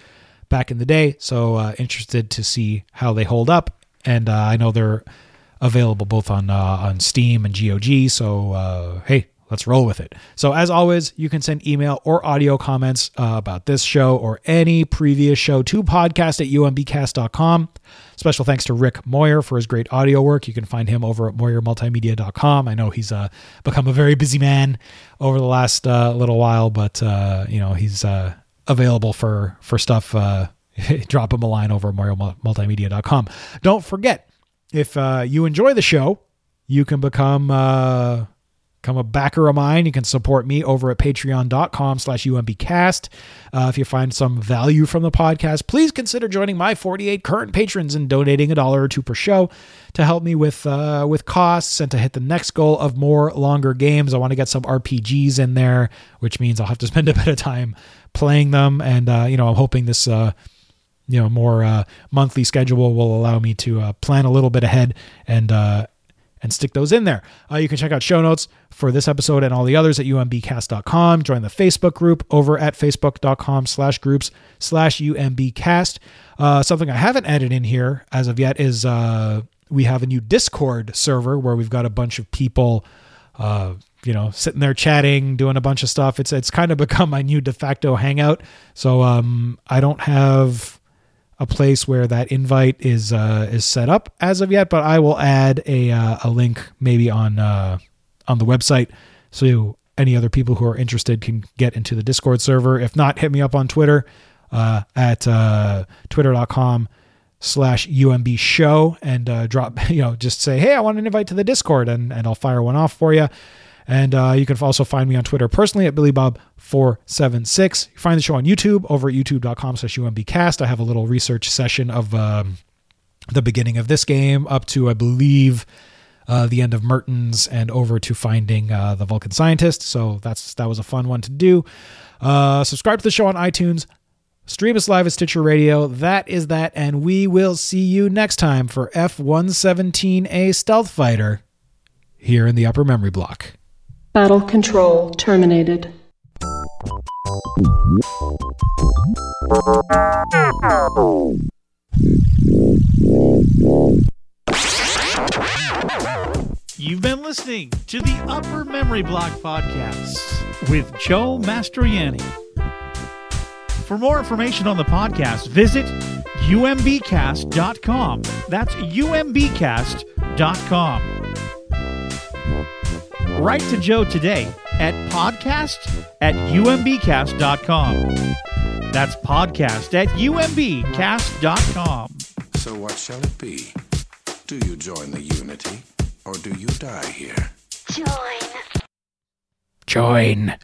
back in the day. So uh, interested to see how they hold up. And uh, I know they're available both on on Steam and GOG. So hey, let's roll with it. So, as always, you can send email or audio comments uh, about this show or any previous show to podcast at umbcast.com. Special thanks to Rick Moyer for his great audio work. You can find him over at moyermultimedia.com. I know he's uh, become a very busy man over the last uh, little while, but uh, you know he's uh, available for for stuff. Uh, drop him a line over at moyermultimedia.com. Don't forget, if you enjoy the show, you can become become a backer of mine you can support me over at patreon.com slash umbcast. Uh, if you find some value from the podcast please consider joining my 48 current patrons and donating a dollar or two per show to help me with uh, with costs and to hit the next goal of more longer games. I want to get some rpgs in there which means i'll have to spend a bit of time playing them. And uh, you know i'm hoping this uh, you know more uh, monthly schedule will allow me to uh, plan a little bit ahead and and stick those in there. Uh, you can check out show notes for this episode and all the others at umbcast.com. Join the Facebook group over at facebook.com slash groups slash umbcast. Uh, something I haven't added in here as of yet is uh, we have a new Discord server where we've got a bunch of people, uh, you know, sitting there chatting, doing a bunch of stuff. It's it's kind of become my new de facto hangout. So um, I don't have a place where that invite is uh, is set up as of yet, but I will add a uh, a link maybe on uh, on the website so any other people who are interested can get into the Discord server. If not, hit me up on Twitter uh, at uh, twitter.com slash UMB show and uh, drop, you know, just say, hey, I want an invite to the Discord and, and I'll fire one off for you. And uh, you can also find me on Twitter personally at BillyBob476. You find the show on YouTube over at youtube.com slash UMBcast. I have a little research session of um, the beginning of this game up to, I believe, uh, the end of Mertens and over to finding uh, the Vulcan scientist. So that's that was a fun one to do. Uh, subscribe to the show on iTunes. Stream us live at Stitcher Radio. That is that, and we will see you next time for F117A Stealth Fighter here in the Upper Memory Block. Battle control terminated. You've been listening to the Upper Memory Block Podcast with Joe Mastroianni. For more information on the podcast, visit umbcast.com. That's umbcast.com. Write to Joe today at podcast at umbcast.com. That's podcast at umbcast.com. So what shall it be? Do you join the Unity, or do you die here? Join. Join.